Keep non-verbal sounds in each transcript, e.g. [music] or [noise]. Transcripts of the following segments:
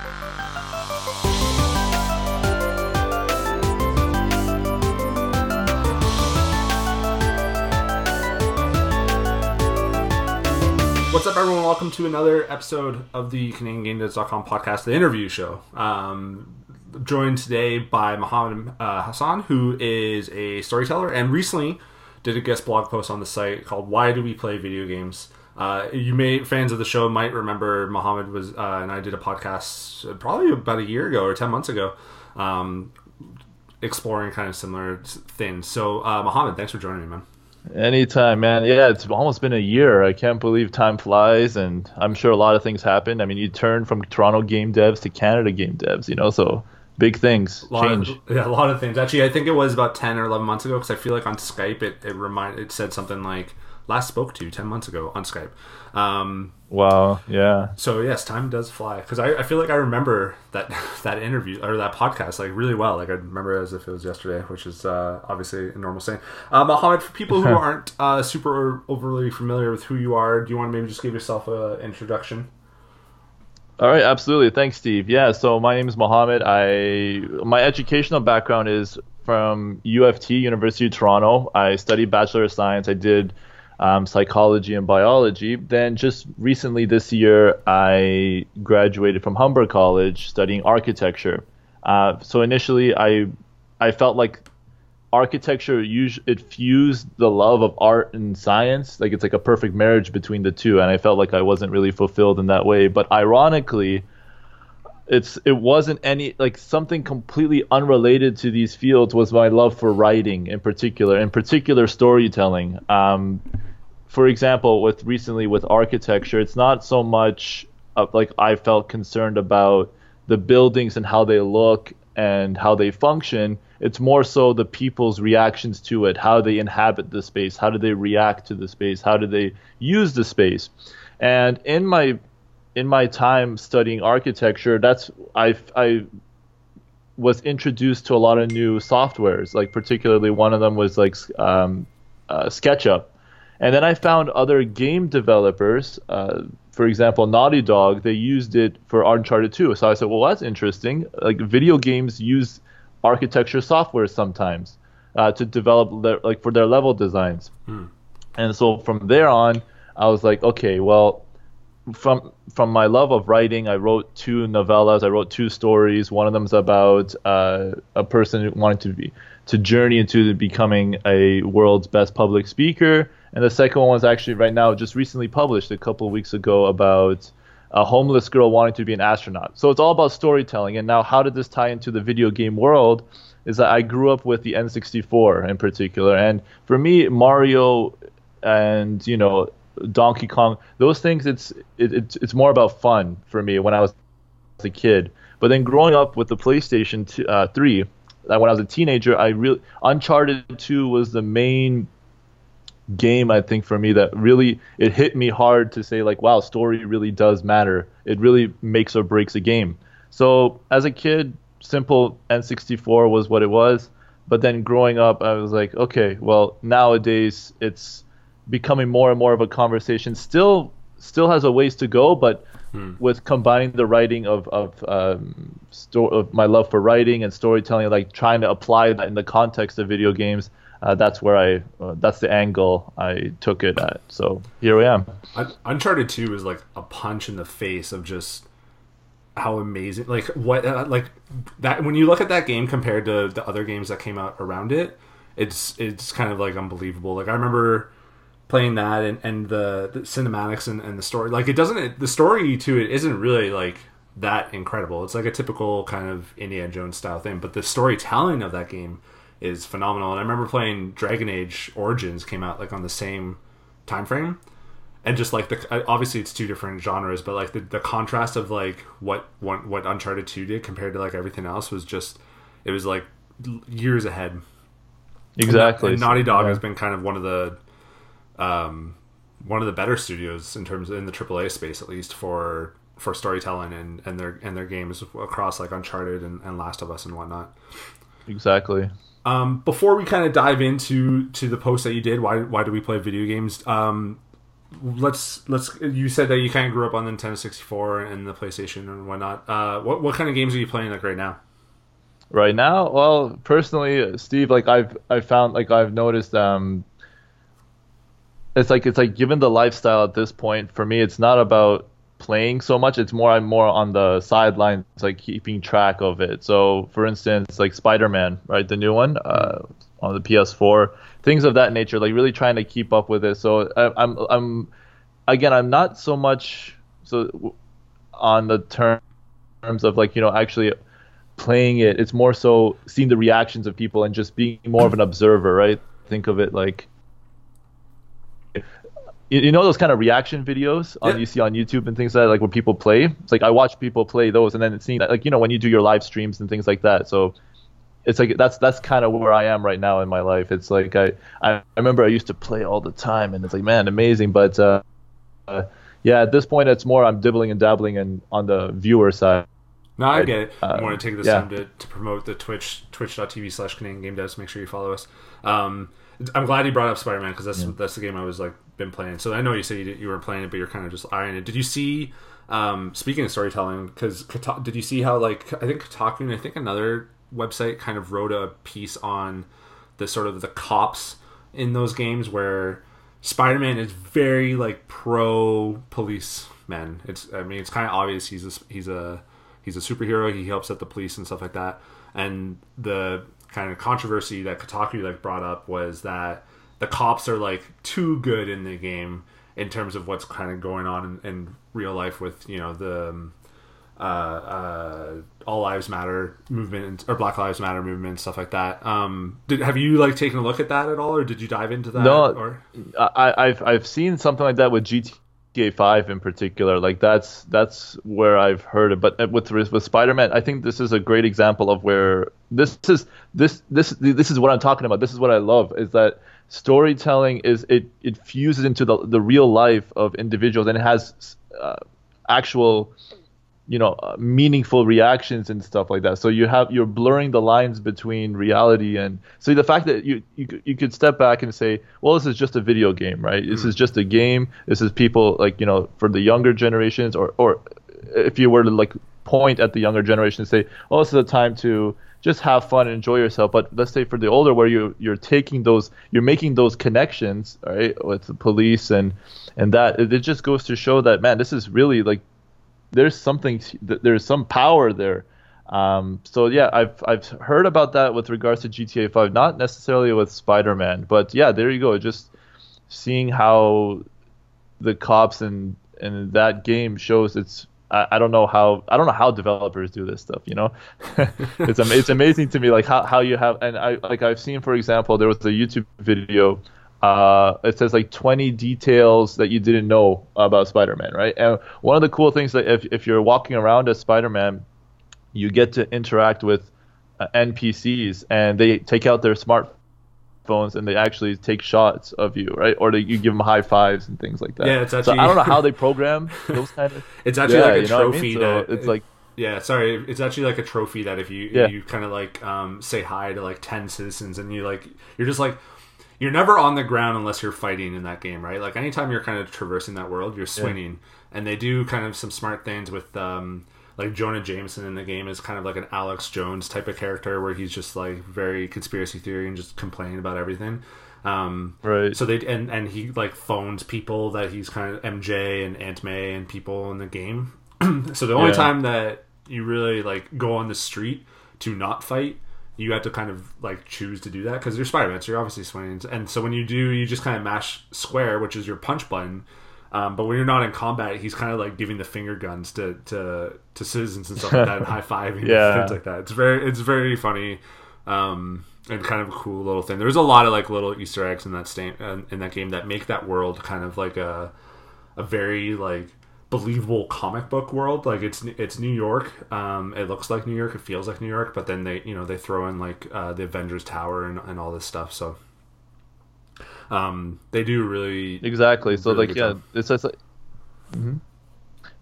What's up, everyone? Welcome to another episode of the CanadianGameDevs.com podcast, the interview show. Um, joined today by Mohammed uh, Hassan, who is a storyteller and recently did a guest blog post on the site called "Why Do We Play Video Games." Uh, you may fans of the show might remember Mohammed was uh, and I did a podcast probably about a year ago or ten months ago, um, exploring kind of similar things. So, uh, Mohammed, thanks for joining me, man. Anytime, man. Yeah, it's almost been a year. I can't believe time flies, and I'm sure a lot of things happened. I mean, you turned from Toronto game devs to Canada game devs, you know, so big things change. Of, [laughs] yeah, a lot of things. Actually, I think it was about ten or eleven months ago because I feel like on Skype it it remind it said something like last spoke to you 10 months ago on Skype. Um, wow, yeah. So yes, time does fly because I, I feel like I remember that [laughs] that interview or that podcast like really well. Like I remember it as if it was yesterday, which is uh, obviously a normal saying. Uh, Mohammed, for people who [laughs] aren't uh, super overly familiar with who you are, do you want to maybe just give yourself an introduction? All right, absolutely. Thanks, Steve. Yeah, so my name is Mohammed. I my educational background is from U of T, University of Toronto. I studied Bachelor of Science. I did um, psychology and biology. Then just recently this year, I graduated from Humber College studying architecture. Uh, so initially, I I felt like architecture it fused the love of art and science like it's like a perfect marriage between the two and i felt like i wasn't really fulfilled in that way but ironically it's it wasn't any like something completely unrelated to these fields was my love for writing in particular in particular storytelling um, for example with recently with architecture it's not so much of, like i felt concerned about the buildings and how they look and how they function it's more so the people's reactions to it, how they inhabit the space, how do they react to the space, how do they use the space. And in my in my time studying architecture, that's I I was introduced to a lot of new softwares. Like particularly one of them was like um, uh, SketchUp, and then I found other game developers. Uh, for example, Naughty Dog, they used it for Uncharted 2. So I said, well, that's interesting. Like video games use architecture software sometimes uh, to develop their, like for their level designs. Hmm. And so from there on, I was like, okay, well, from from my love of writing, I wrote two novellas. I wrote two stories. One of them is about uh, a person who wanted to be to journey into becoming a world's best public speaker, and the second one was actually right now just recently published a couple of weeks ago about a homeless girl wanting to be an astronaut. So it's all about storytelling. And now, how did this tie into the video game world? Is that I grew up with the N64 in particular, and for me, Mario and you know Donkey Kong, those things, it's it, it's it's more about fun for me when I was a kid. But then growing up with the PlayStation two, uh, 3, when I was a teenager, I really Uncharted 2 was the main game I think for me that really it hit me hard to say like wow story really does matter. It really makes or breaks a game. So as a kid simple N64 was what it was. But then growing up I was like okay well nowadays it's becoming more and more of a conversation. Still still has a ways to go but hmm. with combining the writing of of, um, sto- of my love for writing and storytelling like trying to apply that in the context of video games uh, that's where I uh, that's the angle I took it at. So here I am. Uncharted Two is like a punch in the face of just how amazing like what uh, like that when you look at that game compared to the other games that came out around it it's it's kind of like unbelievable like i remember playing that and, and the, the cinematics and, and the story like it doesn't the story to it isn't really like that incredible it's like a typical kind of indiana jones style thing but the storytelling of that game is phenomenal. And I remember playing Dragon Age Origins came out like on the same time frame, and just like the obviously it's two different genres, but like the, the contrast of like what what what Uncharted Two did compared to like everything else was just it was like years ahead. Exactly. And, and Naughty Dog yeah. has been kind of one of the um one of the better studios in terms of, in the AAA space at least for for storytelling and, and their and their games across like Uncharted and, and Last of Us and whatnot. Exactly. Um, before we kind of dive into to the post that you did, why why do we play video games? Um, let's let's. You said that you kind of grew up on the Nintendo 64 and the PlayStation and whatnot. Uh, what what kind of games are you playing like right now? Right now, well, personally, Steve, like I've I found like I've noticed um it's like it's like given the lifestyle at this point for me it's not about playing so much it's more i'm more on the sidelines like keeping track of it. So for instance like spider-man right the new one uh, on the ps4 things of that nature like really trying to keep up with it. So I, i'm i'm again i'm not so much so on the terms of like you know actually playing it. It's more so seeing the reactions of people and just being more of an observer right? Think of it like you know those kind of reaction videos on, yeah. you see on YouTube and things like that, like when people play. It's like I watch people play those, and then it's seeing like you know, when you do your live streams and things like that. So it's like that's that's kind of where I am right now in my life. It's like I I remember I used to play all the time, and it's like man, amazing. But uh, uh, yeah, at this point, it's more I'm dibbling and dabbling and on the viewer side. No, I get it. I want to take this yeah. time to, to promote the Twitch twitch.tv slash Canadian Game Devs. Make sure you follow us. Um, I'm glad you brought up Spider Man because that's yeah. that's the game I was like been playing. So I know you said you, you were playing it, but you're kind of just eyeing it. Did you see? Um, speaking of storytelling, because did you see how like I think Kotaku and I think another website kind of wrote a piece on the sort of the cops in those games where Spider-Man is very like pro policeman. It's I mean it's kind of obvious he's a, he's a he's a superhero. He helps at the police and stuff like that. And the kind of controversy that Kotaku like brought up was that the cops are like too good in the game in terms of what's kind of going on in, in real life with you know the um, uh, uh, all lives matter movement or black lives matter movement stuff like that. Um did have you like taken a look at that at all or did you dive into that? No or I, i've i've seen something like that with gta 5 in particular. Like that's that's where i've heard it but with with spider-man i think this is a great example of where this is this this this is what i'm talking about. This is what i love is that storytelling is it it fuses into the the real life of individuals and it has uh, actual you know uh, meaningful reactions and stuff like that. So you have you're blurring the lines between reality and so the fact that you you, you could step back and say well this is just a video game right? This is mm. just a game. This is people like you know for the younger generations or or if you were to like point at the younger generation and say oh this is a time to just have fun and enjoy yourself. But let's say for the older, where you you're taking those, you're making those connections, right, with the police and and that it, it just goes to show that man, this is really like there's something, there's some power there. Um, so yeah, I've I've heard about that with regards to GTA 5, not necessarily with Spider-Man, but yeah, there you go. Just seeing how the cops and and that game shows its I, I don't know how I don't know how developers do this stuff. You know, [laughs] it's it's amazing to me like how, how you have and I like I've seen for example there was a YouTube video. Uh, it says like 20 details that you didn't know about Spider-Man, right? And one of the cool things that if if you're walking around as Spider-Man, you get to interact with uh, NPCs and they take out their smart phones and they actually take shots of you, right? Or they, you give them high fives and things like that. Yeah, it's actually. So I don't know how [laughs] they program those kind of. It's actually yeah, like a trophy I mean? so that it's like. Yeah, sorry. It's actually like a trophy that if you yeah. you kind of like um, say hi to like ten citizens and you like you're just like you're never on the ground unless you're fighting in that game, right? Like anytime you're kind of traversing that world, you're swinging, yeah. and they do kind of some smart things with um, like Jonah Jameson in the game is kind of like an Alex Jones type of character where he's just like very conspiracy theory and just complaining about everything. Um, right. So they and and he like phones people that he's kind of MJ and Aunt May and people in the game. [clears throat] so the only yeah. time that you really like go on the street to not fight, you have to kind of like choose to do that because you're Spider-Man, so you're obviously swinging. And so when you do, you just kind of mash square, which is your punch button um, but when you're not in combat, he's kind of like giving the finger guns to to, to citizens and stuff like that, and [laughs] high fiving yeah. things like that. It's very it's very funny, um, and kind of a cool little thing. There's a lot of like little Easter eggs in that sta- in that game that make that world kind of like a a very like believable comic book world. Like it's it's New York. Um, it looks like New York. It feels like New York. But then they you know they throw in like uh, the Avengers Tower and, and all this stuff. So um, they do really exactly. So really like yeah, it's just like. Mm-hmm.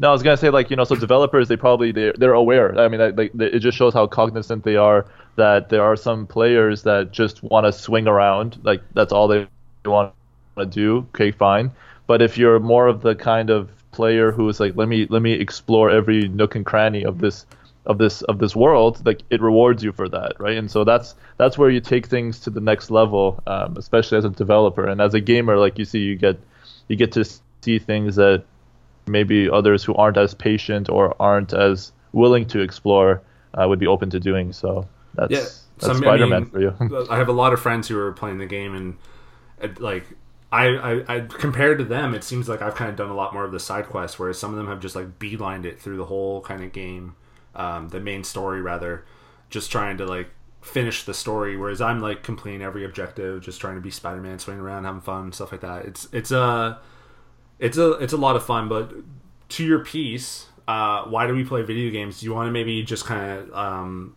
No, I was gonna say like you know, so developers they probably they're, they're aware. I mean, like it just shows how cognizant they are that there are some players that just want to swing around, like that's all they want to do. Okay, fine, But if you're more of the kind of player who is like, let me let me explore every nook and cranny of this of this of this world, like it rewards you for that, right? And so that's that's where you take things to the next level, um, especially as a developer and as a gamer. Like you see, you get you get to see things that maybe others who aren't as patient or aren't as willing to explore uh, would be open to doing. So that's Yeah, that's some- I Spider-Man mean, for you. [laughs] I have a lot of friends who are playing the game, and uh, like I, I, I compared to them, it seems like I've kind of done a lot more of the side quests, whereas some of them have just like beelined it through the whole kind of game, um, the main story rather, just trying to like finish the story. Whereas I'm like completing every objective, just trying to be Spider-Man, swinging around, having fun, stuff like that. It's it's a it's a it's a lot of fun. But to your piece, uh, why do we play video games? Do you want to maybe just kind of um,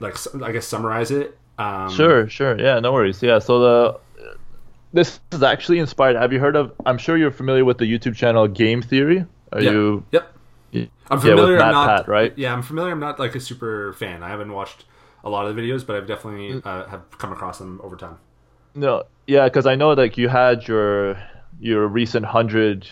like I guess summarize it? Um, Sure, sure. Yeah, no worries. Yeah, so the this is actually inspired. Have you heard of? I'm sure you're familiar with the YouTube channel Game Theory. Are Yeah. you? Yep. Yeah, I'm familiar. Matt I'm not. Pat, right? Yeah, I'm familiar. I'm not like a super fan. I haven't watched a lot of the videos, but I've definitely Mm. uh, have come across them over time. No, yeah, because I know like you had your your recent hundred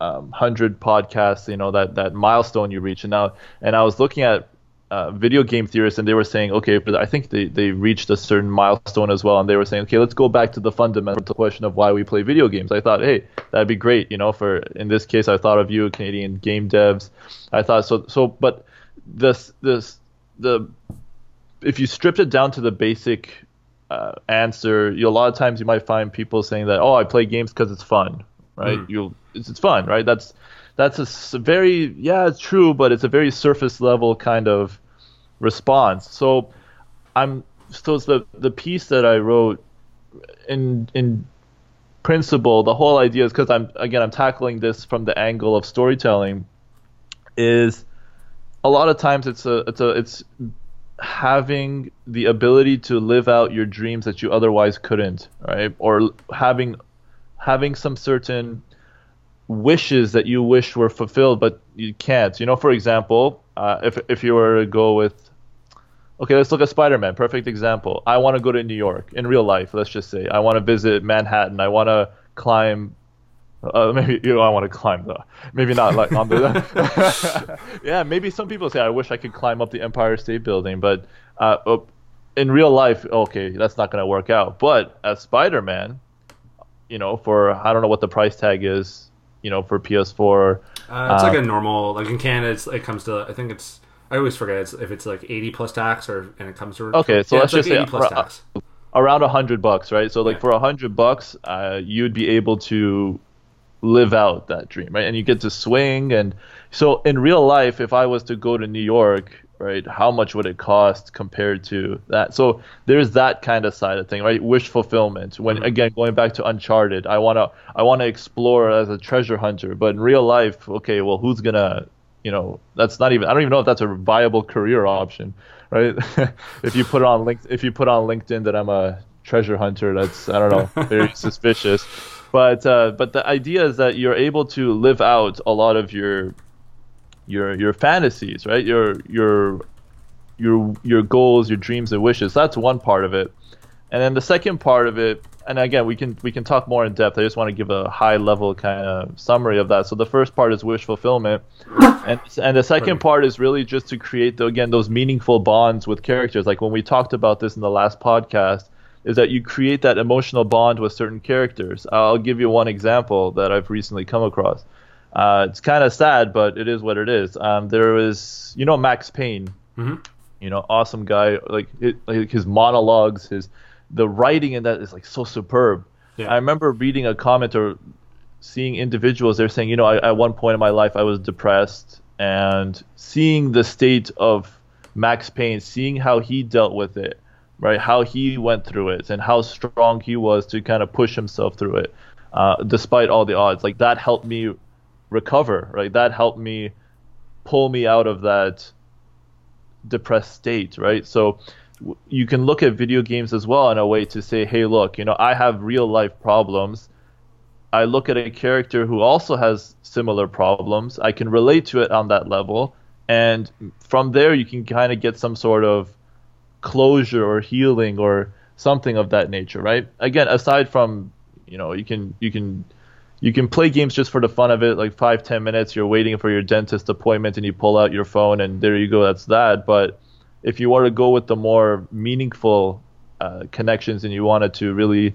um, hundred podcasts, you know that that milestone you reached, and now and I was looking at uh, video game theorists, and they were saying, okay, but I think they they reached a certain milestone as well, and they were saying, okay, let's go back to the fundamental question of why we play video games. I thought, hey, that'd be great, you know. For in this case, I thought of you, Canadian game devs. I thought so so, but this this the if you stripped it down to the basic uh, answer, you, a lot of times you might find people saying that, "Oh, I play games because it's fun," right? Mm. You, it's, it's fun, right? That's that's a very yeah, it's true, but it's a very surface level kind of response. So I'm so the the piece that I wrote in in principle, the whole idea is because I'm again I'm tackling this from the angle of storytelling, is a lot of times it's a it's a it's having the ability to live out your dreams that you otherwise couldn't, right? Or having having some certain wishes that you wish were fulfilled but you can't. You know, for example, uh, if if you were to go with Okay, let's look at Spider-Man. Perfect example. I want to go to New York in real life. Let's just say I want to visit Manhattan. I want to climb. Uh, [laughs] maybe you know, I want to climb though. Maybe not like on the. [laughs] [laughs] yeah, maybe some people say I wish I could climb up the Empire State Building, but uh, in real life, okay, that's not going to work out. But as Spider-Man, you know, for I don't know what the price tag is, you know, for PS4. Uh, it's Uh, like a normal, like in Canada, it's, it comes to. I think it's. I always forget it's, if it's like 80 plus tax or and it comes to. Okay, so yeah, let's it's like just say 80 plus tax. around a hundred bucks, right? So like Yeah. for a hundred bucks, uh, you'd be able to live out that dream, right? And you get to swing, and so in real life, if I was to go to New York, right, how much would it cost compared to that? So there's that kind of side of thing, right? Wish fulfillment. When Mhm. again going back to Uncharted, I wanna I wanna explore as a treasure hunter, but in real life, okay, well, who's gonna you know, that's not even I don't even know if that's a viable career option, right? [laughs] if you put on link if you put on LinkedIn that I'm a treasure hunter, that's I don't know, [laughs] very suspicious. But uh, but the idea is that you're able to live out a lot of your your your fantasies, right? Your your your your goals, your dreams and wishes. That's one part of it. And then the second part of it, and again, we can we can talk more in depth. I just want to give a high level kind of summary of that. So the first part is wish fulfillment, and and the second part is really just to create the, again those meaningful bonds with characters. Like when we talked about this in the last podcast, is that you create that emotional bond with certain characters. I'll give you one example that I've recently come across. Uh, it's kind of sad, but it is what it is. Um, there was, you know, Max Payne Mhm. you know, awesome guy. Like, it, like his monologues, his the writing in that is like so superb. Yeah. I remember reading a comment or seeing individuals they're saying, you know, I, at one point in my life I was depressed, and seeing the state of Max Payne, seeing how he dealt with it, right, how he went through it, and how strong he was to kind of push himself through it, uh, despite all the odds. Like that helped me recover, right? That helped me pull me out of that depressed state, right? So you can look at video games as well in a way to say, hey, look, you know, I have real life problems. I look at a character who also has similar problems. I can relate to it on that level. And from there, you can kind of get some sort of closure or healing or something of that nature, right? Again, aside from, you know, you can, you can, you can play games just for the fun of it, like five ten minutes. You're waiting for your dentist appointment, and you pull out your phone, and there you go. That's that. But if you were to go with the more meaningful uh, connections, and you wanted to really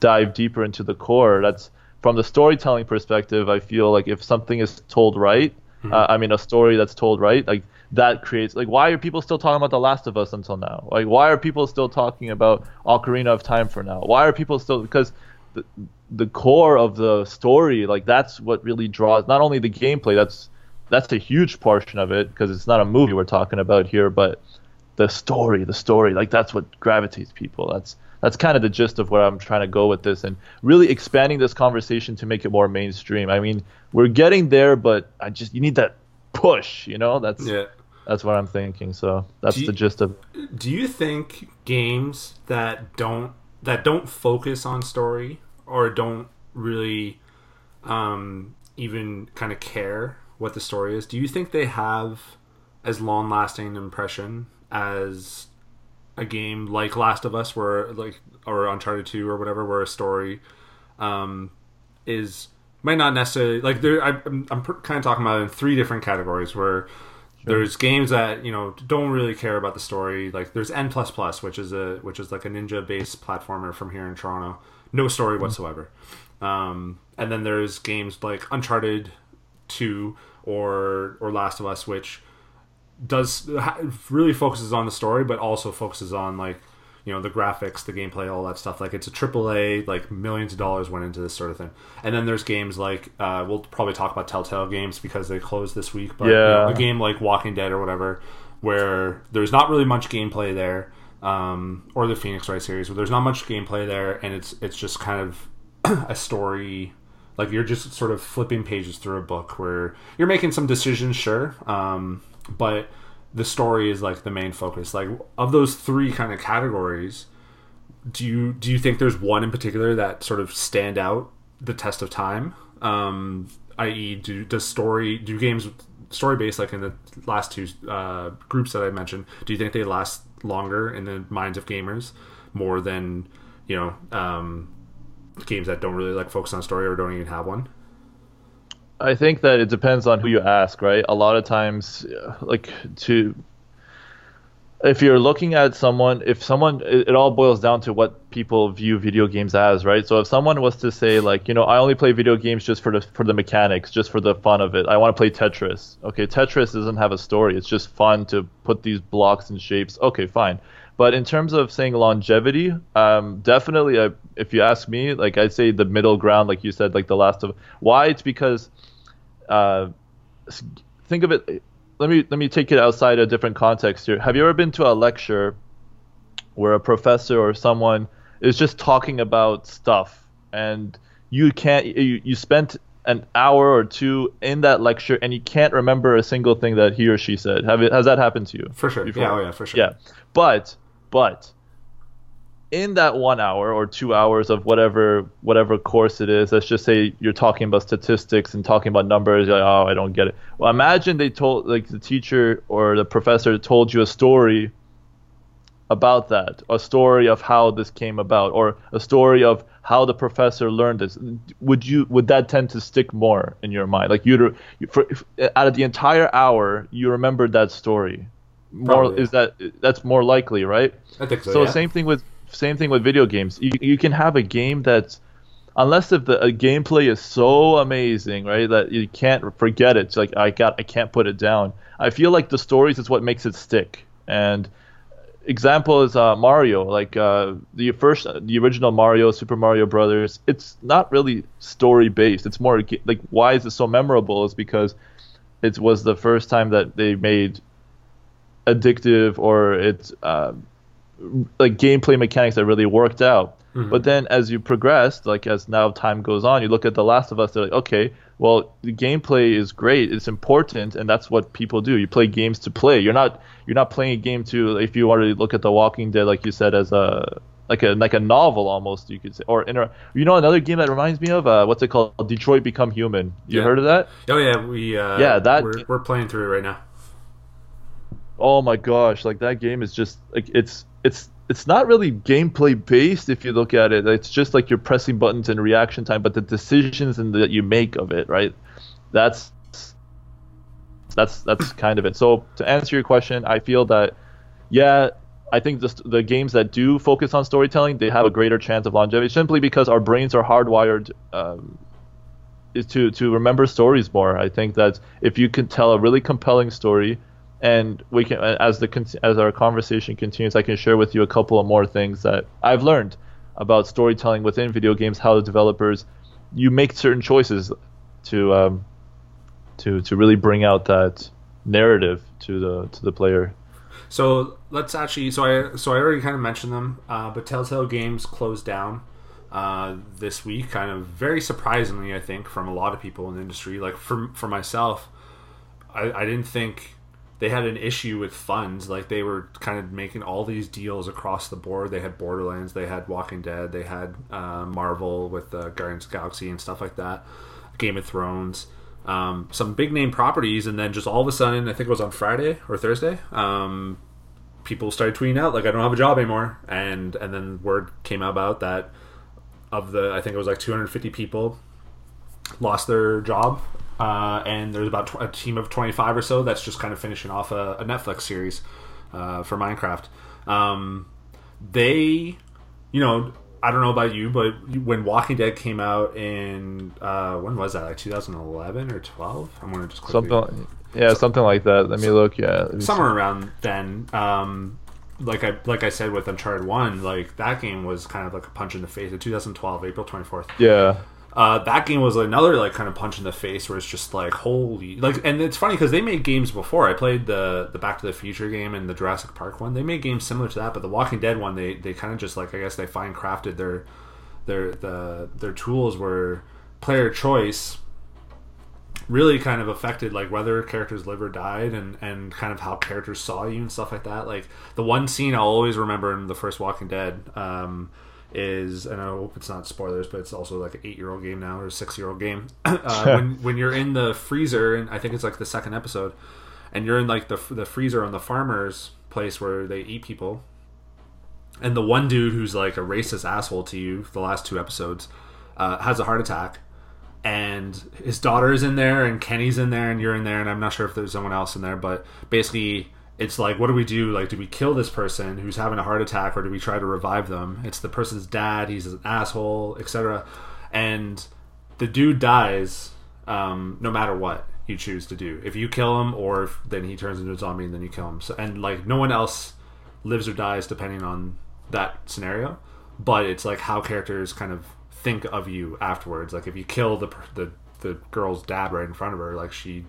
dive deeper into the core, that's from the storytelling perspective. I feel like if something is told right, mm-hmm. uh, I mean, a story that's told right, like that creates like why are people still talking about The Last of Us until now? Like why are people still talking about Ocarina of Time for now? Why are people still because the, the core of the story like that's what really draws not only the gameplay that's that's a huge portion of it because it's not a movie we're talking about here but the story the story like that's what gravitates people that's that's kind of the gist of where I'm trying to go with this and really expanding this conversation to make it more mainstream. I mean, we're getting there, but I just you need that push, you know? That's yeah. That's what I'm thinking. So that's you, the gist of. Do you think games that don't that don't focus on story or don't really um, even kind of care what the story is, do you think they have as long lasting impression as a game like Last of Us, where like or Uncharted Two or whatever, where a story um, is might not necessarily like there. I, am I'm kind of talking about in three different categories where. Sure. There's games that you know don't really care about the story. Like there's N plus plus, which is a which is like a ninja based platformer from here in Toronto. No story mm-hmm. whatsoever. Um, and then there's games like Uncharted Two or or Last of Us, which does really focuses on the story, but also focuses on like you know the graphics, the gameplay, all that stuff. Like it's a triple A, like millions of dollars went into this sort of thing. And then there's games like uh, we'll probably talk about Telltale games because they closed this week. But yeah. You know, a game like Walking Dead or whatever, where there's not really much gameplay there, um, or the Phoenix Wright series, where there's not much gameplay there, and it's it's just kind of [clears throat] a story like you're just sort of flipping pages through a book where you're making some decisions sure um, but the story is like the main focus. Like of those three kind of categories, do you do you think there's one in particular that sort of stand out the test of time? Um, i.e., do does story do games story based like in the last two uh, groups that I mentioned? Do you think they last longer in the minds of gamers more than you know um, games that don't really like focus on story or don't even have one? I think that it depends on who you ask, right? A lot of times, like to if you're looking at someone, if someone, it, it, all boils down to what people view video games as, right? So if someone was to say like, you know, I only play video games just for the for the mechanics, just for the fun of it. I want to play Tetris. Okay, Tetris doesn't have a story. It's just fun to put these blocks and shapes. Okay, fine. But in terms of saying longevity, um, definitely, uh, if you ask me, like I'd say the middle ground, like you said, like the last of. Why? It's because uh, think of it. Let me let me take it outside a different context here. Have you ever been to a lecture where a professor or someone is just talking about stuff and you can't you, you spent an hour or two in that lecture and you can't remember a single thing that he or she said. Have it has that happened to you? For sure. Before? Yeah, oh yeah, for sure. Yeah. But but in that one hour or two hours of whatever whatever course it is, let's just say you're talking about statistics and talking about numbers, you're like, oh, I don't get it. Well, imagine they told like the teacher or the professor told you a story about that, a story of how this came about, or a story of how the professor learned this. Would you would that tend to stick more in your mind? Like you'd for out of the entire hour, you remembered that story. More Probably. is that that's more likely, right? I think so. So yeah. same thing with same thing with video games. You you can have a game that's unless if the gameplay is so amazing, right, that you can't forget it. It's like I got I can't put it down. I feel like the stories is what makes it stick. And example is uh, Mario, like uh, the first the original Mario, Super Mario Brothers. It's not really story based. It's more like why is it so memorable? Is because it was the first time that they made addictive or it's uh, like gameplay mechanics that really worked out. Mm-hmm. But then as you progressed, like as now time goes on, you look at The Last of Us, they're like, okay, well the gameplay is great, it's important, and that's what people do. You play games to play. You're not you're not playing a game to if you want to look at The Walking Dead, like you said, as a like a like a novel almost you could say or inter- you know another game that reminds me of uh, what's it called Detroit Become Human you yeah. heard of that oh yeah we uh, yeah that we're, we're playing through it right now oh my gosh like that game is just like it's it's it's not really gameplay based if you look at it. It's just like you're pressing buttons and reaction time, but the decisions and that you make of it, right? That's that's that's [clears throat] kind of it. So to answer your question, I feel that yeah, I think the, the games that do focus on storytelling, they have a greater chance of longevity simply because our brains are hardwired um, to to remember stories more. I think that if you can tell a really compelling story, and we can as the as our conversation continues, I can share with you a couple of more things that I've learned about storytelling within video games. How the developers you make certain choices to um, to to really bring out that narrative to the to the player. So let's actually. So I so I already kind of mentioned them, uh, but Telltale Games closed down uh, this week, kind of very surprisingly, I think, from a lot of people in the industry. Like for for myself, I, I didn't think they had an issue with funds. Like they were kind of making all these deals across the board. They had Borderlands, they had Walking Dead, they had uh, Marvel with uh, Guardians of Galaxy and stuff like that, Game of Thrones um, some big name properties, and then just all of a sudden, I think it was on Friday or Thursday, um, people started tweeting out like I don't have a job anymore, and and then word came about that of the I think it was like 250 people lost their job, uh, and there's about a team of 25 or so that's just kind of finishing off a, a Netflix series uh, for Minecraft. Um, they, you know, I don't know about you, but when Walking Dead came out in uh, when was that? Like 2011 or 12? I'm gonna just quickly... something. Yeah, so, something like that. Let me look. Yeah, somewhere around then. Um, like I like I said with Uncharted One, like that game was kind of like a punch in the face. In 2012, April 24th. Yeah. Uh, that game was another like kind of punch in the face where it's just like holy like and it's funny because they made games before. I played the the back to the future game and the jurassic park one. They made games similar to that but the walking dead one they they kind of just like i guess they fine crafted their their the their tools were player choice really kind of affected like whether characters live or died and and kind of how characters saw you and stuff like that. Like the one scene i'll always remember in the first walking dead um is, and I hope it's not spoilers, but it's also like an eight year old game now or a six year old game. [clears throat] uh, when when you're in the freezer, and I think it's like the second episode, and you're in like the the freezer on the farmer's place where they eat people, and the one dude who's like a racist asshole to you, the last two episodes, uh, has a heart attack. And his daughter is in there, and Kenny's in there, and you're in there, and I'm not sure if there's someone else in there, but basically, it's like what do we do? Like do we kill this person who's having a heart attack or do we try to revive them? It's the person's dad he's an asshole etc and the dude dies um, no matter what you choose to do. If you kill him or if, then he turns into a zombie and then you kill him. So and like no one else lives or dies depending on that scenario. But it's like how characters kind of think of you afterwards. Like if you kill the the the girl's dad right in front of her like she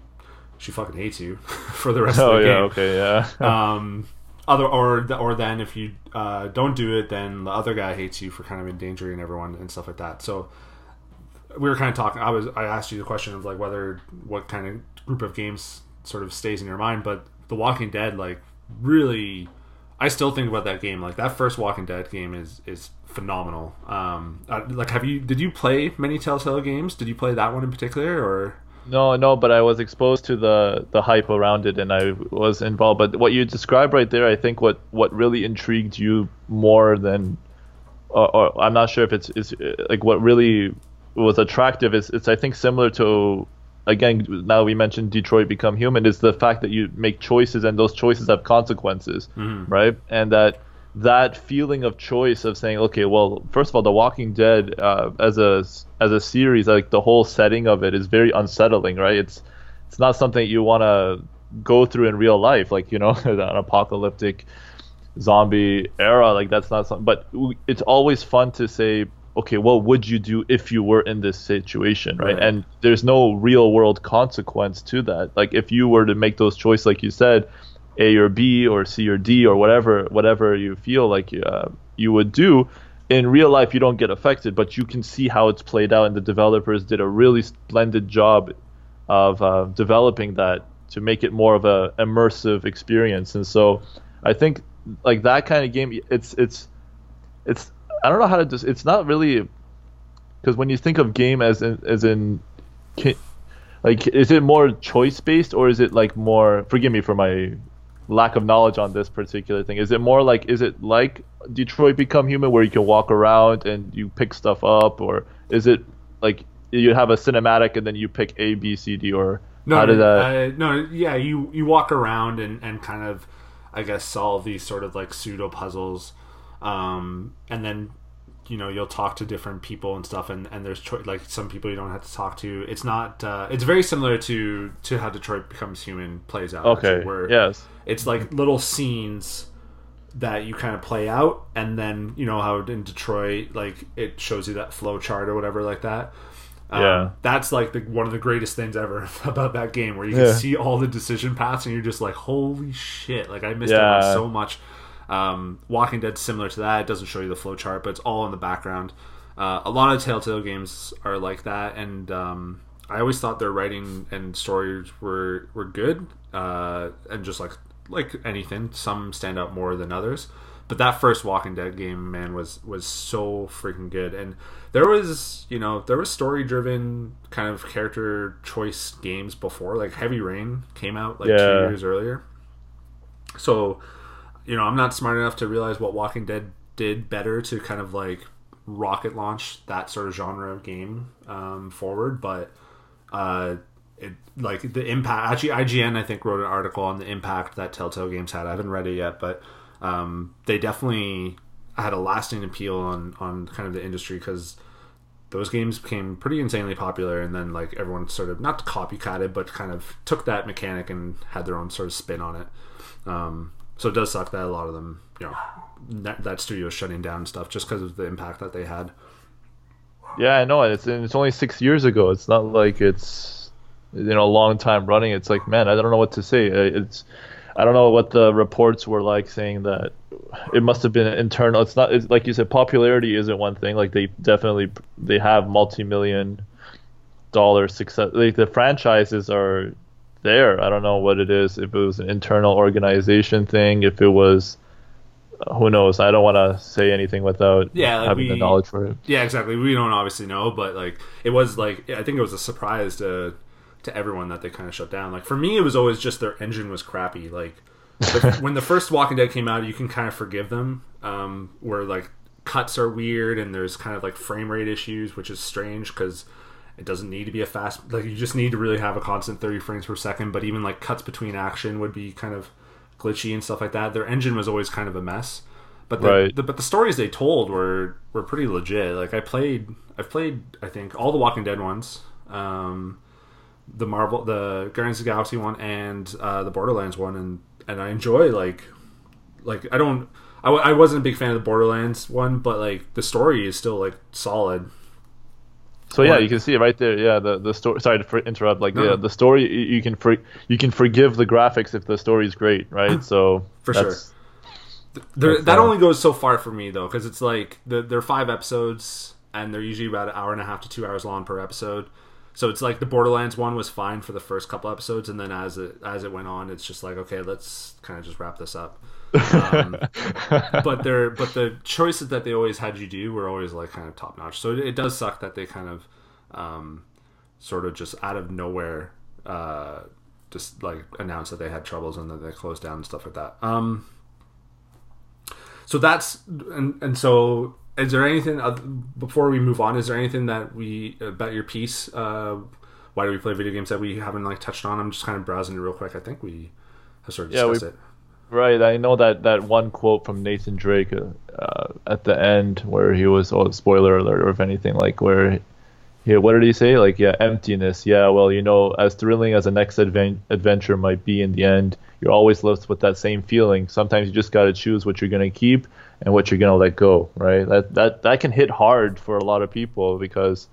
she fucking hates you [laughs] for the rest oh, of the yeah, game. Okay, yeah. [laughs] um, other or or then if you uh, don't do it, then the other guy hates you for kind of endangering everyone and stuff like that. So we were kind of talking. I was I asked you the question of like whether what kind of group of games sort of stays in your mind, but The Walking Dead like really. I still think about that game. Like that first Walking Dead game is is phenomenal. Um, uh, like, have you did you play many Telltale games? Did you play that one in particular, or no, no, but I was exposed to the the hype around it, and I was involved. But what you described right there, I think what what really intrigued you more than, or, or I'm not sure if it's is like what really was attractive is it's I think similar to again now we mentioned Detroit Become Human is the fact that you make choices and those choices have consequences, mm-hmm. right? And that that feeling of choice of saying, okay, well, first of all, The Walking Dead uh, as a as a series, like the whole setting of it is very unsettling, right? It's it's not something you want to go through in real life, like you know, [laughs] an apocalyptic zombie era, like that's not something. But it's always fun to say, okay, what would you do if you were in this situation, right? right? And there's no real world consequence to that. Like if you were to make those choices, like you said a or B or C or D or whatever whatever you feel like uh, you would do. In real life, you don't get affected, but you can see how it's played out, and the developers did a really splendid job of uh, developing that to make it more of a immersive experience. And so, I think like that kind of game, it's it's it's I don't know how to just. It's not really because when you think of game as in, as in like is it more choice based or is it like more forgive me for my lack of knowledge on this particular thing. Is it more like is it like Detroit Become Human where you can walk around and you pick stuff up, or is it like you have a cinematic and then you pick A, B, C, D, or No, how did that? uh, no, yeah, you you walk around and and kind of, I guess, solve these sort of like pseudo puzzles, um, and then you know you'll talk to different people and stuff, and and there's cho- like some people you don't have to talk to. It's not. Uh, it's very similar to to how Detroit Becomes Human plays out. okay. actually, where Yes. it's like little scenes that you kind of play out and then you know how in detroit like it shows you that flow chart or whatever like that Um, Yeah. that's like the, one of the greatest things ever [laughs] about that game where you can Yeah. see all the decision paths and you're just like holy shit like i missed out Yeah. on so much um, walking dead similar to that. It doesn't show you the flow chart but it's all in the background. Uh, a lot of telltale games are like that and um, i always thought their writing and stories were were good uh, and just like like anything some stand out more than others. But that first walking dead game man was was so freaking good. And there was you know there was story driven kind of character choice games before like heavy rain came out like two years earlier. So you know i'm not smart enough to realize what walking dead did better to kind of like rocket launch that sort of genre of game um, forward but uh it like the impact actually ign i think wrote an article on the impact that telltale games had. I haven't read it yet but um, they definitely had a lasting appeal on on kind of the industry because those games became pretty insanely popular and then like everyone sort of not copycatted but kind of took that mechanic and had their own sort of spin on it. Um, so it does suck that a lot of them you know that, that studio is shutting down and stuff just because of the impact that they had Yeah, I know. It's it's only six years ago. It's not like it's you know a long time running. It's like man, I don't know what to say. It's I don't know what the reports were like saying that it must have been internal. It's not it's, like you said. Popularity isn't one thing. Like they definitely they have multi-million dollar success. Like the franchises are there. I don't know what it is. If it was an internal organization thing. If it was. Who knows? I don't want to say anything without Yeah, like having the knowledge for it. Yeah, exactly. We don't obviously know, but like it was like I think it was a surprise to to everyone that they kind of shut down. Like for me, it was always just their engine was crappy. Like the, [laughs] when the first Walking Dead came out, you can kind of forgive them, um, where like cuts are weird and there's kind of like frame rate issues, which is strange because it doesn't need to be a fast. Like you just need to really have a constant thirty frames per second. But even like cuts between action would be kind of glitchy and stuff like that. Their engine was always kind of a mess. But the, Right. the but the stories they told were were pretty legit. Like I played, I've played, I think all the Walking Dead ones, um, the Marvel, the Guardians of the Galaxy one, and uh, the Borderlands one, and and I enjoy like, like I don't, I, w- I wasn't a big fan of the Borderlands one, but like the story is still like solid. So yeah, you can see it right there. Yeah, the the story. Sorry to for, interrupt. Like No, yeah, the story you, can for, you can forgive the graphics if the story is great, right? So [clears throat] For that's- There, that only goes so far for me though, because it's like the, they're five episodes, and they're usually about an hour and a half to two hours long per episode. So it's like the Borderlands one was fine for the first couple episodes, and then as it as it went on, it's just like okay, let's kind of just wrap this up. Um, [laughs] but they're but the choices that they always had you do were always like kind of top notch. So it, it does suck that they kind of um, sort of just out of nowhere uh, just like announced that they had troubles and that they closed down and stuff like that. Um, so that's and and so is there anything oth- before we move on? Is there anything that we about your piece? Uh, why do we play video games that we haven't like touched on? I'm just kind of browsing it real quick. I think we have sort of Yeah, we- discussed it. Right. I know that that one quote from Nathan Drake uh, at the end where he was oh spoiler alert or if anything like where he what did he say? Like yeah emptiness. Yeah well you know as thrilling as the next adven- adventure might be in the end you're always left with that same feeling. Sometimes you just got to choose what you're going to keep and what you're going to let go right? That that that can hit hard for a lot of people because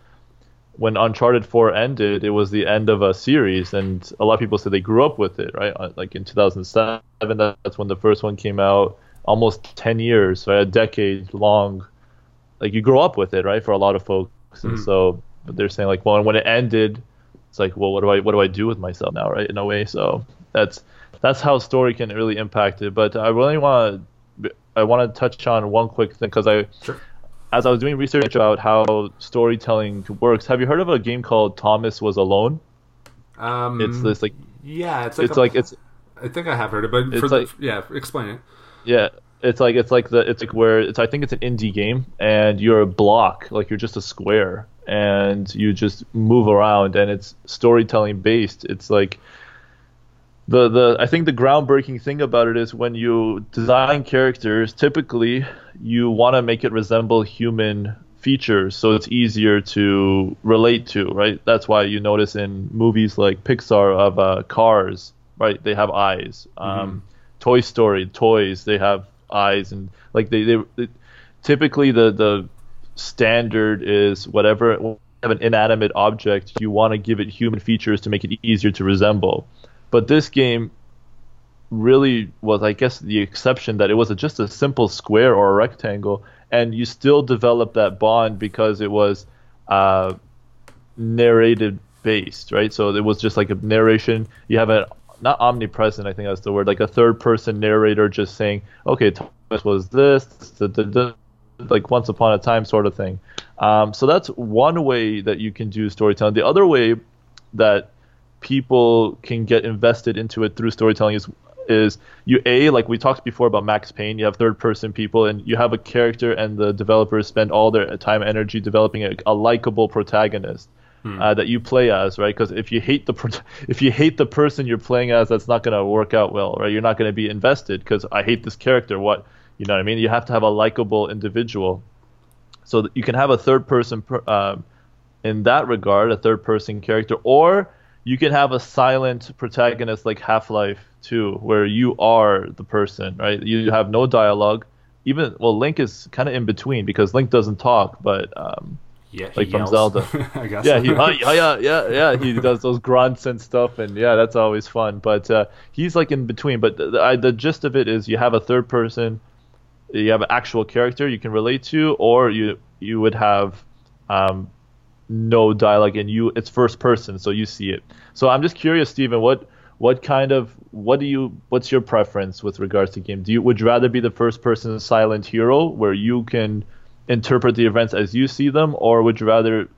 when Uncharted 4 ended, it was the end of a series, and a lot of people said they grew up with it, right? Uh, Like in 2007, that's when the first one came out. Almost 10 years, right? A decade long. Like you grow up with it, right? For a lot of folks, and Mhm. so but they're saying like, well, when it ended, it's like, well, what do I what do I do with myself now, right? In a way, so that's that's how story can really impact it. But I really want to I want to touch on one quick thing because I Sure. As I was doing research about how storytelling works, have you heard of a game called Thomas Was Alone? Um, It's this like yeah, it's like it's a- like it's I think I have heard it, but It's for like- the, yeah, explain it. Yeah, it's like it's like the it's like where it's I think it's an indie game and you're a block, like you're just a square and you just move around and it's storytelling based. It's like the the I think the groundbreaking thing about it is when you design characters, typically you want to make it resemble human features so it's easier to relate to, right? That's why you notice in movies like Pixar of uh, cars, right? They have eyes. Um, Toy Story toys, they have eyes and like they they, they typically the the standard is whatever have an inanimate object, you want to give it human features to make it easier to resemble. But this game really was, I guess, the exception that it was a, just a simple square or a rectangle, and you still develop that bond because it was uh, narrated based, right? So it was just like a narration. You have a not omnipresent, I think that's the word, like a third person narrator just saying, okay, Thomas was this, da, da, da, like once upon a time sort of thing. Um, so that's one way that you can do storytelling. The other way that people can get invested into it through storytelling is is you a like we talked before about Max Payne. You have third person people, and you have a character, and the developers spend all their time and energy developing a, a likable protagonist. Uh, that you play as, right? Because if you hate the pro- [laughs] if you hate the person you're playing as, that's not going to work out well, right? You're not going to be invested because I hate this character. What you know what I mean? You have to have a likable individual, so that you can have a third person per, um, in that regard, a third person character, or you can have a silent protagonist like Half Life 2, where you are the person, right? You have no dialogue. Even well, Link is kind of in between because Link doesn't talk, but um, Yeah, he Like from yells, Zelda. [laughs] I guess. yeah, he, yeah, yeah, yeah, yeah. He does those grunts and stuff, and yeah, that's always fun. But uh, he's like in between. But the, the, I, the gist of it is, you have a third person, you have an actual character you can relate to, or you you would have um, no dialogue, and you it's first person, so you see it. So I'm just curious, stephen what what kind of what do you what's your preference with regards to game? Do you would you rather be the first person silent hero where you can interpret the events as you see them, or would you rather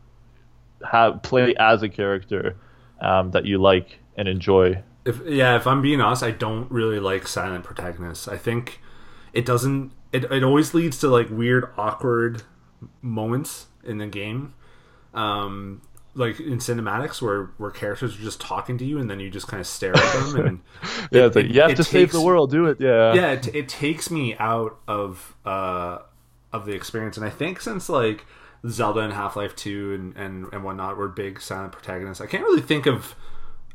have play as a character um, that you like and enjoy? If yeah, if I'm being honest, I don't really like silent protagonists. I think it doesn't. It it always leads to like weird, awkward moments in the game. Um, like in cinematics where where characters are just talking to you and then you just kind of stare at them and [laughs] Yeah, it- like, you have to save the world. Do it. Yeah. yeah it, it takes me out of uh of the experience and i think since like zelda and half-life 2 and and, and whatnot were big silent protagonists i can't really think of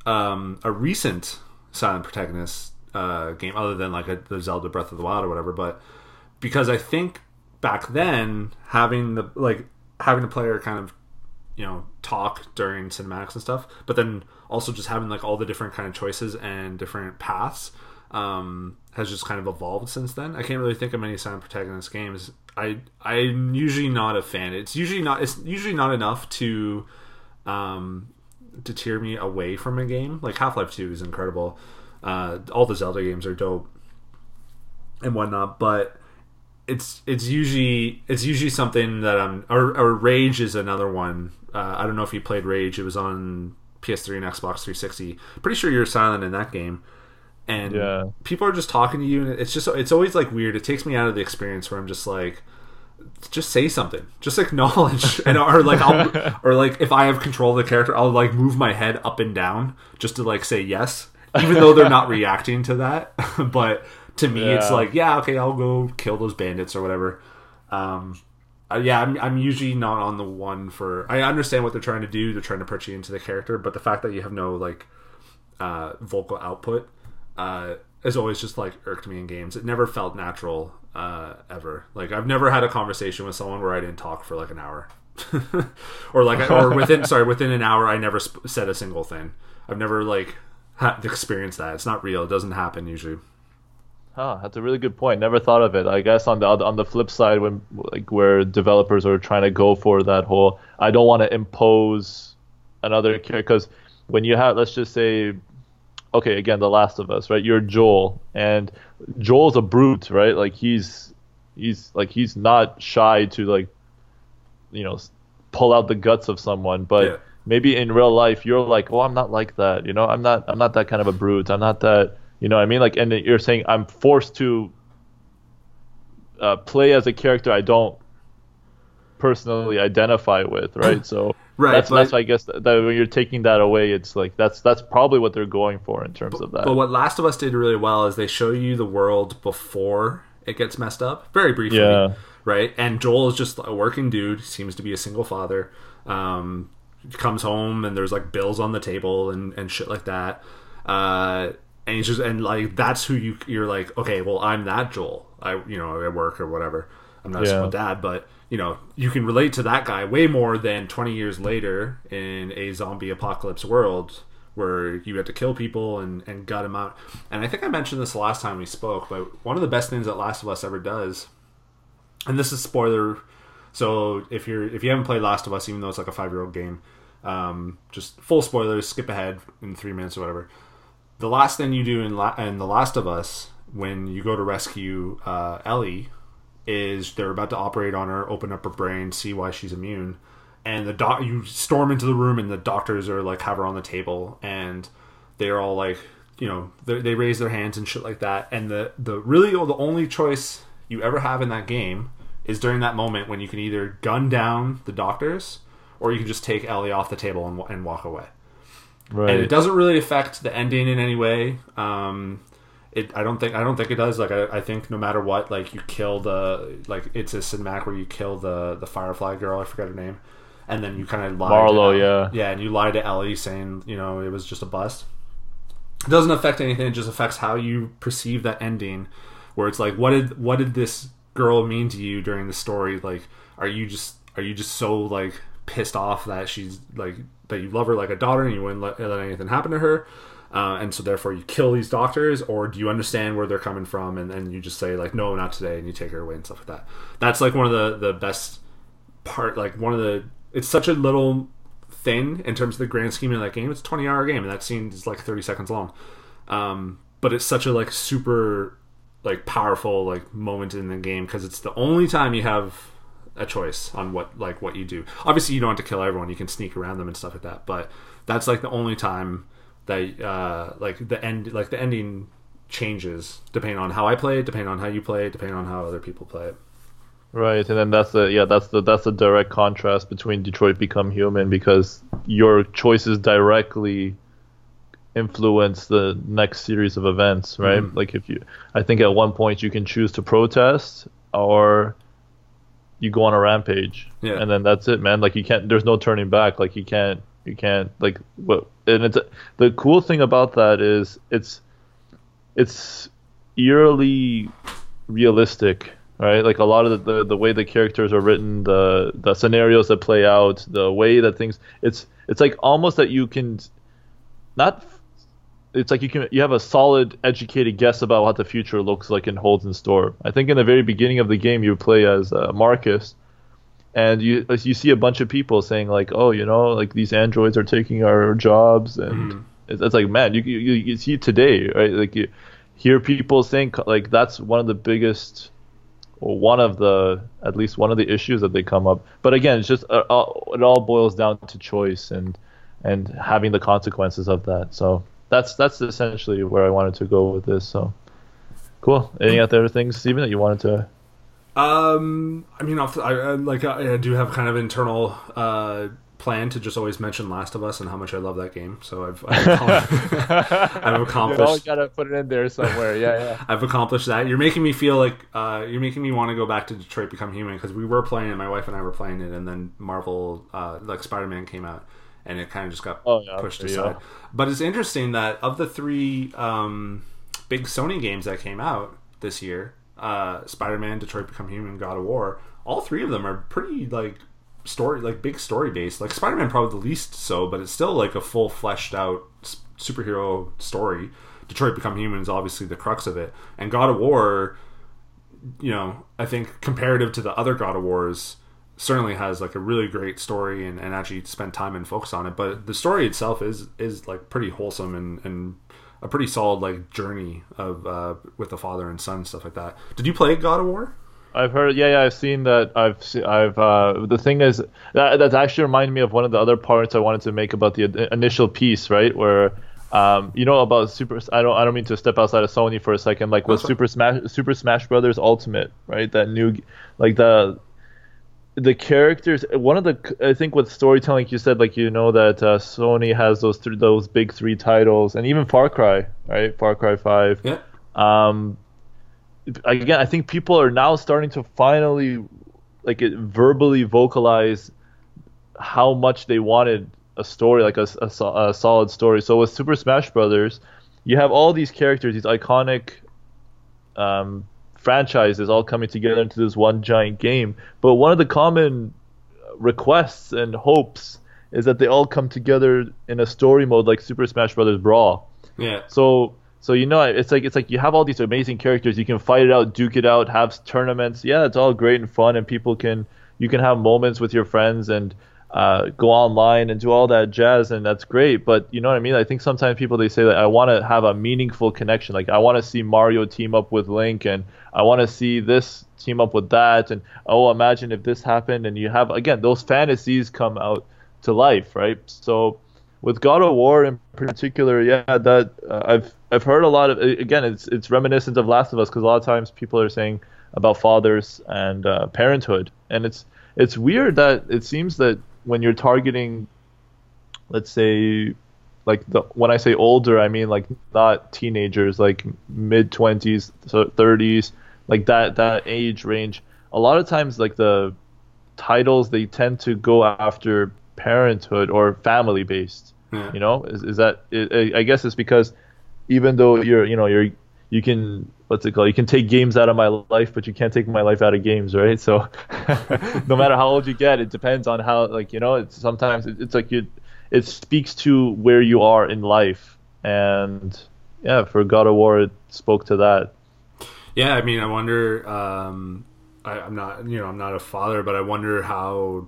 um a recent silent protagonist uh game other than like a, the zelda breath of the wild or whatever but because i think back then having the like having the player kind of you know talk during cinematics and stuff but then also just having like all the different kind of choices and different paths um has just kind of evolved since then. I can't really think of many silent protagonist games. I i'm usually not a fan. It's usually not it's usually not enough to um to tear me away from a game. Like half-life 2 is incredible. Uh all the zelda games are dope and whatnot but it's it's usually it's usually something that I'm or, or Rage is another one. Uh, I don't know if you played Rage. It was on PS3 and Xbox 360. Pretty sure you're silent in that game, and Yeah. people are just talking to you, and it's just it's always like weird. It takes me out of the experience where I'm just like, just say something, just acknowledge, [laughs] and or like I'll or like if I have control of the character, I'll like move my head up and down just to like say yes, even though they're not [laughs] reacting to that. [laughs] but to me, it's like yeah, okay, I'll go kill those bandits or whatever. Um, uh, yeah, I'm, I'm usually not on the one for. I understand what they're trying to do. They're trying to put you into the character, but the fact that you have no like uh, vocal output uh, has always just like irked me in games. It never felt natural uh, ever. Like I've never had a conversation with someone where I didn't talk for like an hour, [laughs] or like or within sorry within an hour I never sp- said a single thing. I've never like had experienced that. It's not real. It doesn't happen usually. Huh, that's a really good point. Never thought of it. I guess on the on the flip side, when like where developers are trying to go for that whole, I don't want to impose another character because when you have, let's just say, okay, again, The Last of Us, right? You're Joel, and Joel's a brute, right? Like he's he's like he's not shy to like, you know, pull out the guts of someone, but. Yeah. Maybe in real life you're like, oh, I'm not like that, you know. I'm not. I'm not that kind of a brute. I'm not that You know what I mean? Like, and you're saying I'm forced to uh, play as a character I don't personally identify with, right? [clears throat] So Right, that's but- that's I guess that, that when you're taking that away, it's like that's that's probably what they're going for in terms of that. But what Last of Us did really well is they show you the world before it gets messed up, very briefly. Yeah. Right? And Joel is just a working dude, seems to be a single father. Um, comes home and there's like bills on the table and, and shit like that. Uh, and he's just and like that's who you you're like okay well I'm that Joel. I you know at work or whatever. I'm not a Yeah. dad but you know you can relate to that guy way more than 20 years later in a zombie apocalypse world where you had to kill people and, and gut them out. And I think I mentioned this the last time we spoke but one of the best things that Last of Us ever does and this is spoiler so if you're if you haven't played Last of Us even though it's like a five year old game um, just full spoilers skip ahead in three minutes or whatever the last thing you do in, La- in The Last of Us when you go to rescue uh, Ellie is they're about to operate on her, open up her brain, see why she's immune, and the doc you storm into the room and the doctors are like have her on the table and they're all like you know they raise their hands and shit like that and the the really the only choice you ever have in that game is during that moment when you can either gun down the doctors or you can just take Ellie off the table and, and walk away right. and it doesn't really affect the ending in any way. Um, it I don't think I don't think it does. Like I, I think no matter what, like you kill the like it's a cinematic where you kill the the Firefly girl. I forget her name, and then you kind of lie. Marlo, to, yeah. yeah, and you lie to Ellie saying you know it was just a bust. It doesn't affect anything. It just affects how you perceive that ending, where it's like what did what did this girl mean to you during the story? Like are you just are you just so like pissed off that she's like that you love her like a daughter and you wouldn't let, let anything happen to her uh, and so therefore you kill these doctors or do you understand where they're coming from and then you just say like no not today and you take her away and stuff like that. That's like one of the the best part like one of the it's such a little thing in terms of the grand scheme of that game. It's a 20 hour game and that scene is like 30 seconds long. Um, but it's such a like super like powerful like moment in the game because it's the only time you have a choice on what like what you do. Obviously, you don't have to kill everyone; you can sneak around them and stuff like that. But that's like the only time that uh, like the end like the ending changes depending on how I play it, depending on how you play it, depending on how other people play it. Right, and then that's the yeah that's the that's the direct contrast between Detroit Become Human because your choices directly influence the next series of events, right? Mhm. Like if you, I think at one point you can choose to protest or you go on a rampage, Yeah. and then that's it, man. Like you can't, there's no turning back. Like you can't, you can't like what? And it's the cool thing about that is it's it's eerily realistic right like a lot of the, the, the way the characters are written the the scenarios that play out the way that things it's it's like almost that you can not it's like you can you have a solid educated guess about what the future looks like and holds in store. I think in the very beginning of the game you play as uh, marcus and you you see a bunch of people saying like oh you know like these androids are taking our jobs and it's, it's like man you, you you see today right? Like you hear people saying like that's one of the biggest or one of the at least one of the issues that they come up. But again it's just uh, all, it all boils down to choice and and having the consequences of that. So that's that's essentially where i wanted to go with this so cool any other things Steven, that you wanted to Um, I mean, I, I like I, I do have kind of internal uh, plan to just always mention Last of Us and how much I love that game. So I've I've, [laughs] [laughs] I've accomplished gotta put it in there somewhere yeah yeah [laughs] I've accomplished that. You're making me feel like uh, you're making me want to go back to Detroit Become Human because we were playing it. My wife and I were playing it, and then Marvel, uh, like Spider Man, came out, and it kind of just got Oh, yeah, pushed aside. go. But it's interesting that of the three um, big Sony games that came out this year, uh, Spider Man, Detroit Become Human, God of War, all three of them are pretty like story like big story based. Like Spider Man probably the least so, but it's still like a full fleshed out superhero story. Detroit Become Human is obviously the crux of it, and God of War, you know, I think comparative to the other God of Wars, certainly has like a really great story and, and actually spent time and focus on it. But the story itself is is like pretty wholesome and and a pretty solid like journey of uh, with the father and son stuff like that. Did you play God of War? I've heard, yeah, yeah, I've seen that. I've, se- I've. Uh, the thing is, that that's actually reminded me of one of the other parts I wanted to make about the initial piece, right? Where Um, you know about Super? I don't. I don't mean to step outside of Sony for a second. Like with Super Smash, Super Smash Brothers Ultimate, right? That new, like the the characters. One of the I think with storytelling, you said like you know that uh, Sony has those th- those big three titles, and even Far Cry, right? Far Cry Five. Yeah. Um, again, I think people are now starting to finally like it, verbally vocalize how much they wanted a story, like a, a, a, solid story. So with Super Smash Brothers, you have all these characters, these iconic um, franchises all coming together into this one giant game. But one of the common requests and hopes is that they all come together in a story mode like Super Smash Brothers Brawl. Yeah. So so you know it's like it's like you have all these amazing characters. You can fight it out, duke it out, have tournaments. Yeah, it's all great and fun, and people can you can have moments with your friends and uh, go online and do all that jazz, and that's great. But you know what I mean? I think sometimes people they say that I want to have a meaningful connection. Like I want to see Mario team up with Link, and I want to see this team up with that, and oh, imagine if this happened. And you have again those fantasies come out to life, right? So with God of War in particular, yeah, that uh, I've I've heard a lot of. Again, it's it's reminiscent of Last of Us because a lot of times people are saying about fathers and uh, parenthood, and it's it's weird that it seems that when you're targeting, let's say, like the when I say older, I mean like not teenagers, like mid twenties, thirties, like that that age range. A lot of times, like the titles, they tend to go after parenthood or family based. Yeah. You know, is, is that? I guess it's because even though you're, you know, you're you can what's it called? You can take games out of my life, but you can't take my life out of games, right? [laughs] So [laughs] no matter how old you get, it depends on how like you know. It's sometimes it's like you, it speaks to where you are in life, and yeah, for God of War, it spoke to that. Yeah, I mean, I wonder. Um, I, I'm not, you know, I'm not a father, but I wonder how.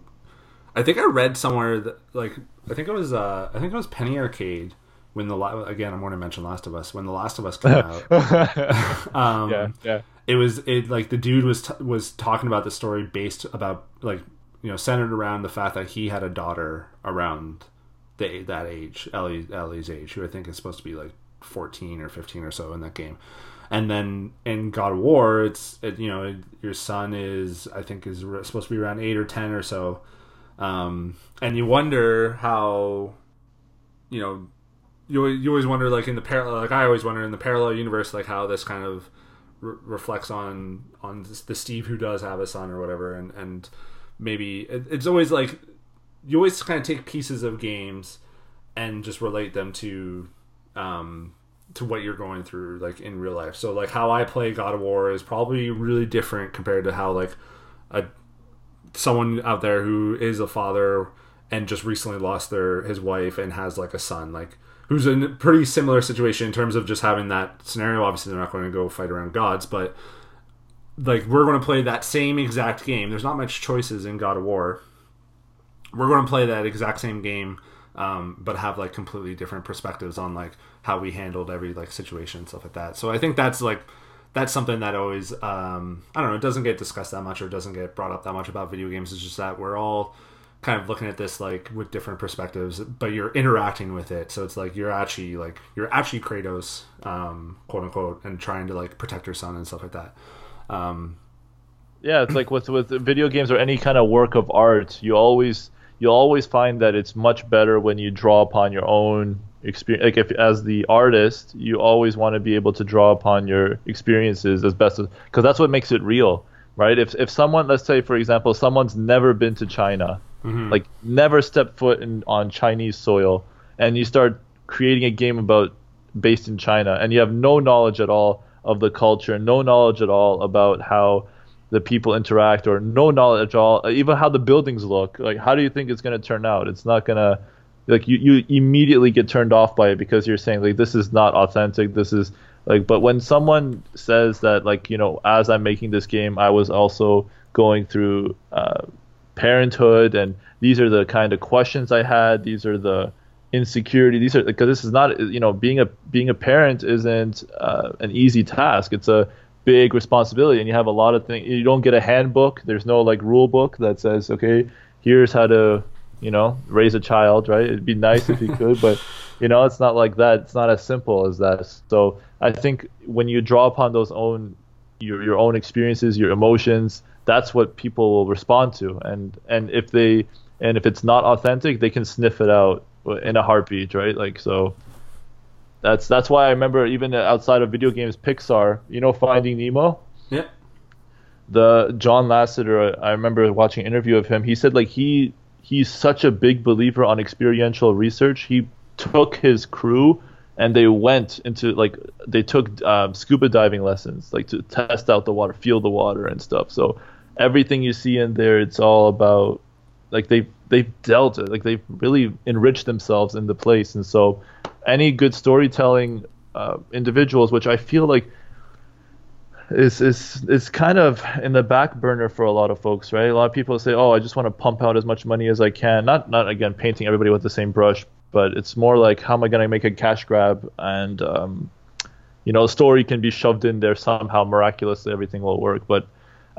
I think I read somewhere that, like, I think it was, uh, I think it was Penny Arcade when the again I'm going to mention Last of Us when the Last of Us came [laughs] out. [laughs] um, yeah, yeah. It was it like the dude was t- was talking about the story based about like you know centered around the fact that he had a daughter around the that age Ellie Ellie's age who I think is supposed to be like 14 or 15 or so in that game. And then in God of War, it's it, you know your son is I think is supposed to be around eight or ten or so, um, and you wonder how, you know, you you always wonder like in the parallel like I always wonder in the parallel universe like how this kind of re- reflects on on the Steve who does have a son or whatever. And and maybe it, it's always like you always kind of take pieces of games and just relate them to um to what you're going through like in real life. So like how I play God of War is probably really different compared to how like a someone out there who is a father and just recently lost their his wife and has like a son. Like who's in a pretty similar situation in terms of just having that scenario. Obviously, they're not going to go fight around gods, but like we're going to play that same exact game. There's not much choices in God of War. We're going to play that exact same game, um, but have like completely different perspectives on like how we handled every like situation and stuff like that. So I think that's like that's something that always um, I don't know. It doesn't get discussed that much or doesn't get brought up that much about video games. It's just that we're all kind of looking at this like with different perspectives, but you're interacting with it. So it's like you're actually like you're actually Kratos, um, quote unquote, and trying to like protect your son and stuff like that. Um, yeah, it's like with with video games or any kind of work of art, you always you always find that it's much better when you draw upon your own experience. Like if as the artist, you always want to be able to draw upon your experiences as best as because that's what makes it real, right? If if someone, let's say for example, someone's never been to China mm-hmm. like never step foot in, on Chinese soil, and you start creating a game about based in China, and you have no knowledge at all of the culture, no knowledge at all about how the people interact, or no knowledge at all, even how the buildings look. Like, how do you think it's going to turn out? It's not going to like you, you immediately get turned off by it because you're saying like this is not authentic this is like but when someone says that like you know as i'm making this game i was also going through uh, parenthood and these are the kind of questions I had. These are the insecurity. These are because this is not you know being a being a parent isn't uh, an easy task. It's a big responsibility, and you have a lot of things. You don't get a handbook. There's no like rule book that says okay, here's how to you know raise a child. Right? It'd be nice if you [laughs] could, but you know, it's not like that. It's not as simple as that. So I think when you draw upon those own your your own experiences, your emotions, that's what people will respond to. And and if they and if it's not authentic, they can sniff it out in a heartbeat, right? Like so. That's that's why I remember even outside of video games, Pixar. You know, Finding Nemo. Yeah. The John Lasseter. I remember watching an interview of him. He said like he he's such a big believer on experiential research. He took his crew and they went into like they took um, scuba diving lessons like to test out the water feel the water and stuff so everything you see in there it's all about like they they've dealt it. Like they've really enriched themselves in the place. And so any good storytelling uh, individuals which i feel like is is is kind of in the back burner for a lot of folks right? A lot of people say oh i just want to pump out as much money as i can. Not not again painting everybody with the same brush but it's more like how am I going to make a cash grab? And um, you know a story can be shoved in there somehow miraculously everything will work. But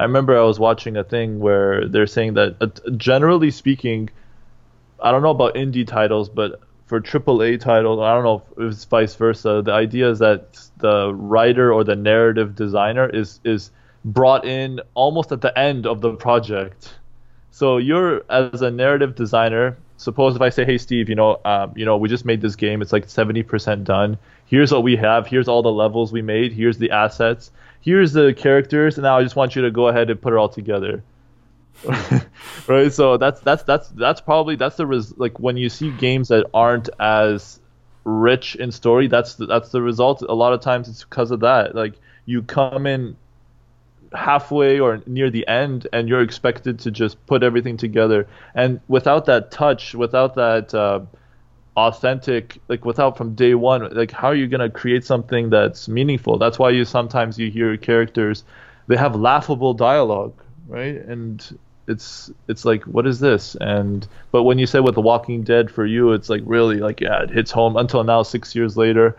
I remember I was watching a thing where they're saying that uh, generally speaking, I don't know about indie titles, but for AAA titles, I don't know if it's vice versa. The idea is that the writer or the narrative designer is is brought in almost at the end of the project. So you're as a narrative designer, suppose if I say, hey Steve, you know, um, you know, we just made this game. It's like 70% done. Here's what we have. Here's all the levels we made. Here's the assets. Here's the characters. And now I just want you to go ahead and put it all together. [laughs] right. So that's that's that's that's probably that's the res- like when you see games that aren't as rich in story. That's the, that's the result. A lot of times it's because of that. Like you come in halfway or near the end and you're expected to just put everything together and without that touch without that uh, authentic like without from day one like how are you going to create something that's meaningful? That's why you sometimes you hear characters they have laughable dialogue right? And it's it's like what is this? And but when you say with the walking dead for you it's like really like yeah it hits home. Until now 6 years later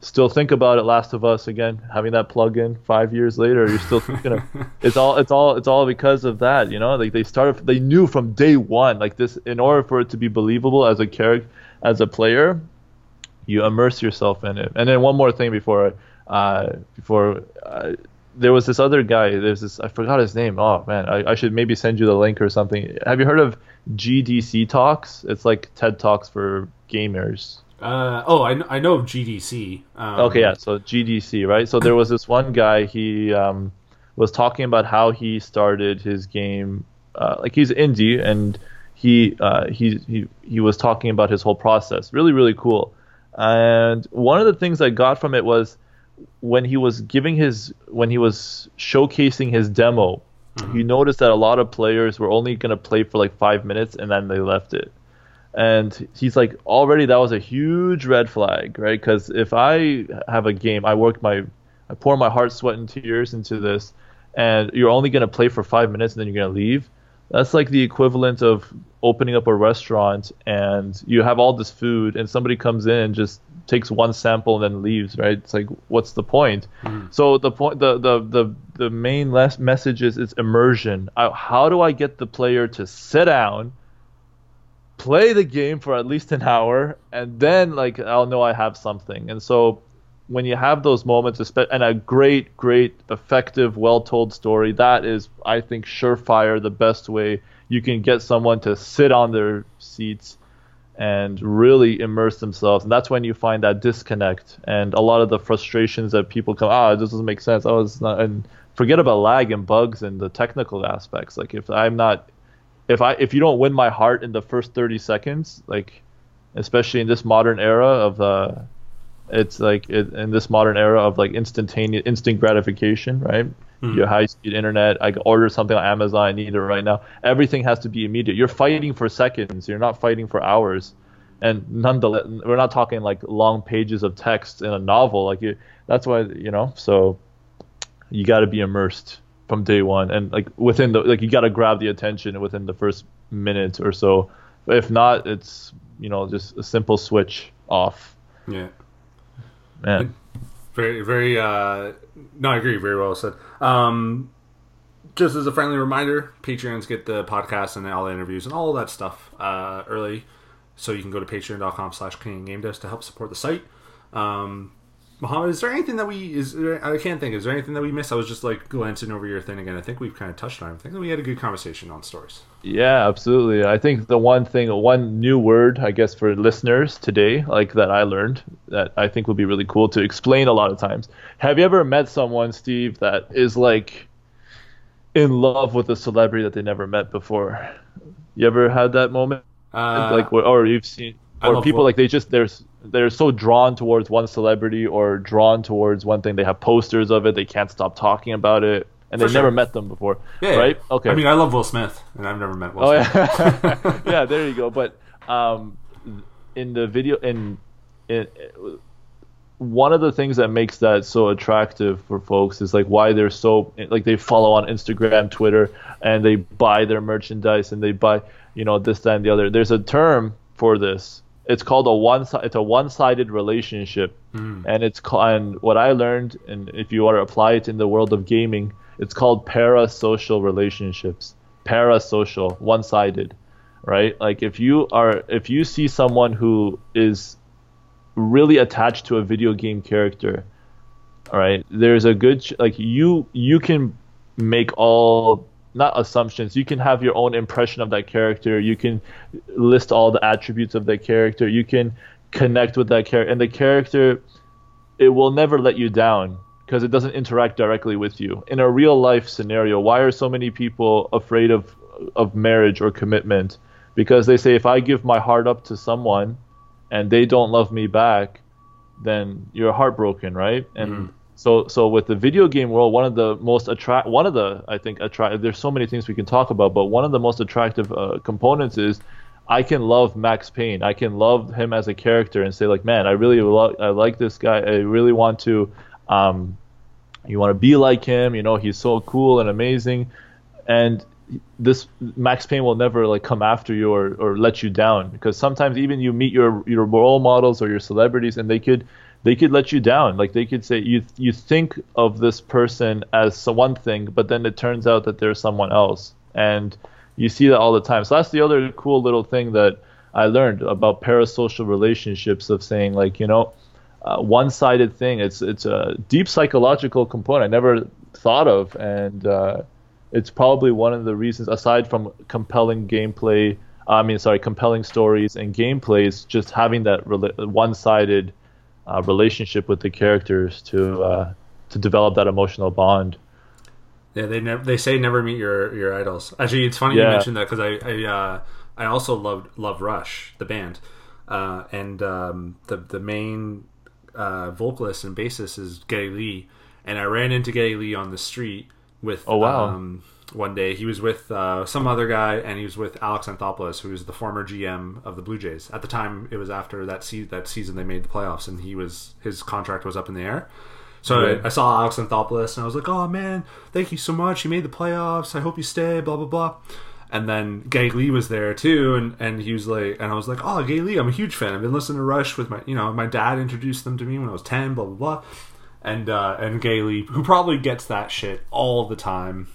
still think about it last of us again having that plug in five years later you're still thinking of [laughs] it's all it's all it's all because of that you know? Like they started they knew from day one like this in order for it to be believable as a character as a player you immerse yourself in it and then one more thing before uh before uh, there was this other guy there's this i forgot his name oh man I, I should maybe send you the link or something have you heard of gdc talks it's like ted talks for gamers uh, oh, I, I know of GDC. Um, okay, yeah. So GDC, right? So there was this one guy. He um, was talking about how he started his game. Uh, like he's indie, and he uh, he he he was talking about his whole process. Really, really cool. And one of the things I got from it was when he was giving his when he was showcasing his demo. Mm-hmm. He noticed that a lot of players were only going to play for like five minutes and then they left it and he's like already that was a huge red flag right because if i have a game i work my i pour my heart sweat and tears into this and you're only going to play for five minutes and then you're going to leave that's like the equivalent of opening up a restaurant and you have all this food and somebody comes in and just takes one sample and then leaves right it's like what's the point mm. so the point the the the, the main last message is it's immersion I, how do i get the player to sit down play the game for at least an hour and then like I'll know I have something. And so when you have those moments and a great great effective well told story that is I think surefire the best way you can get someone to sit on their seats and really immerse themselves. And that's when you find that disconnect and a lot of the frustrations that people come ah this doesn't make sense. Oh it's not and forget about lag and bugs and the technical aspects. Like if i'm not if I if you don't win my heart in the first 30 seconds, like especially in this modern era of uh, it's like it, in this modern era of like instantaneous instant gratification, right? Mm-hmm. Your high speed internet. I order something on Amazon. I need it right now. Everything has to be immediate. You're fighting for seconds. You're not fighting for hours. And nonetheless, we're not talking like long pages of text in a novel. Like you, that's why you know. So you got to be immersed from day one, and like within the like you got to grab the attention within the first minute or so. If not, it's you know just a simple switch off. Yeah, man. Very, very. uh No, I agree. Very well said. Um Just as a friendly reminder, Patreons get the podcast and all the interviews and all that stuff uh early. so you can go to patreon.com slash Canadian Game Devs to help support the site. Um, Mohammed, is there anything that we is there, I can't think. Is there anything that we missed? I was just like glancing over your thing again. I think we've kind of touched on. it. I think that we had a good conversation on stories. Yeah, absolutely. I think the one thing, one new word, I guess, for listeners today, like that I learned, that I think would be really cool to explain a lot of times. Have you ever met someone, Steve, that is like in love with a celebrity that they never met before? You ever had that moment? Uh, like, or, you've seen, or people like they just there's they're so drawn towards one celebrity or drawn towards one thing. They have posters of it. They can't stop talking about it, and they've never met them before. yeah, yeah. Right? Okay. I mean, I love Will Smith, and I've never met Will Oh Smith. yeah, [laughs] yeah. There you go. But um, in the video, in in one of the things that makes that so attractive for folks is like why they're so like they follow on Instagram, Twitter, and they buy their merchandise and they buy you know this, that, and the other. There's a term for this. It's called a one. It's a one-sided relationship, hmm. and it's and what I learned, and if you want to apply it in the world of gaming, it's called parasocial relationships. Parasocial, one-sided, right? Like if you are if you see someone who is really attached to a video game character all right there's a good ch- like you you can make all not assumptions. You can have your own impression of that character. You can list all the attributes of that character. You can connect with that character and the character it will never let you down because it doesn't interact directly with you. In a real life scenario why are so many people afraid of of marriage or commitment? Because they say if i give my heart up to someone and they don't love me back, then you're heartbroken, right? And mm-hmm. So so with the video game world, one of the most attract one of the I think attract there's so many things we can talk about, but one of the most attractive uh, components is I can love Max Payne. I can love him as a character and say like, man, I really lo- I like this guy. I really want to um you want to be like him, you know, he's so cool and amazing. And this Max Payne will never like come after you or, or let you down because sometimes even you meet your your role models or your celebrities and they could they could let you down. Like they could say you you think of this person as some- one thing but then it turns out that they're someone else. And you see that all the time. So that's the other cool little thing that I learned about parasocial relationships of saying like you know uh, one-sided thing. It's it's a deep psychological component I never thought of. And uh, it's probably one of the reasons aside from compelling gameplay i mean sorry compelling stories and gameplays just having that rela- one-sided uh, relationship with the characters to uh, to develop that emotional bond Yeah, they never they say never meet your your idols. Actually, it's funny you Yeah. mentioned that because I I, uh, I also loved Love Rush the band, uh, and um, the the main uh, vocalist and bassist is Geddy Lee, and I ran into Geddy Lee on the street with Oh, wow. um, one day he was with uh, some other guy and he was with Alex Anthopoulos who was the former GM of the Blue Jays at the time it was after that se- that season they made the playoffs and he was his contract was up in the air so Right. I, I saw Alex Anthopoulos and I was like, "Oh man, thank you so much. You made the playoffs. I hope you stay." Blah blah blah. And then Geddy Lee was there too, and, and he was like, and I was like, "Oh, Geddy Lee, I'm a huge fan. I've been listening to Rush with my, you know, my dad introduced them to me when I was ten. Blah blah blah." And uh, and Geddy Lee, who probably gets that shit all the time,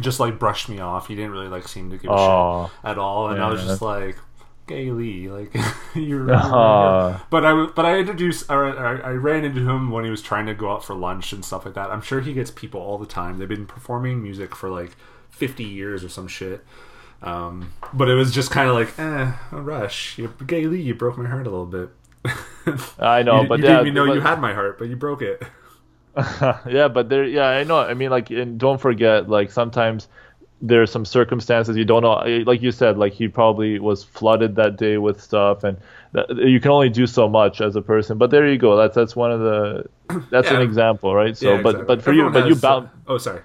just like brushed me off. He didn't really like seem to give a Aw. shit at all, and I was Yeah. just like. Geddy Lee, like [laughs] you're, [laughs] Aw. but I but I introduced or I, I ran into him when he was trying to go out for lunch and stuff like that. I'm sure he gets people all the time. They've been performing music for like 50 years or some shit. Um, but it was just kind of like, eh, a rush. You, Geddy Lee, you broke my heart a little bit. [laughs] I know, you, but you didn't even know but- you had my heart, but you broke it. [laughs] yeah, but there, yeah, I know. I mean, like, and don't forget, like, sometimes there are some circumstances you don't know. Like you said, like he probably was flooded that day with stuff, and that, you can only do so much as a person. But there you go. That's that's one of the. [clears throat] That's Yeah. an example, right? So, Yeah, but exactly. but for Everyone you, but you has- bounce. Oh, sorry.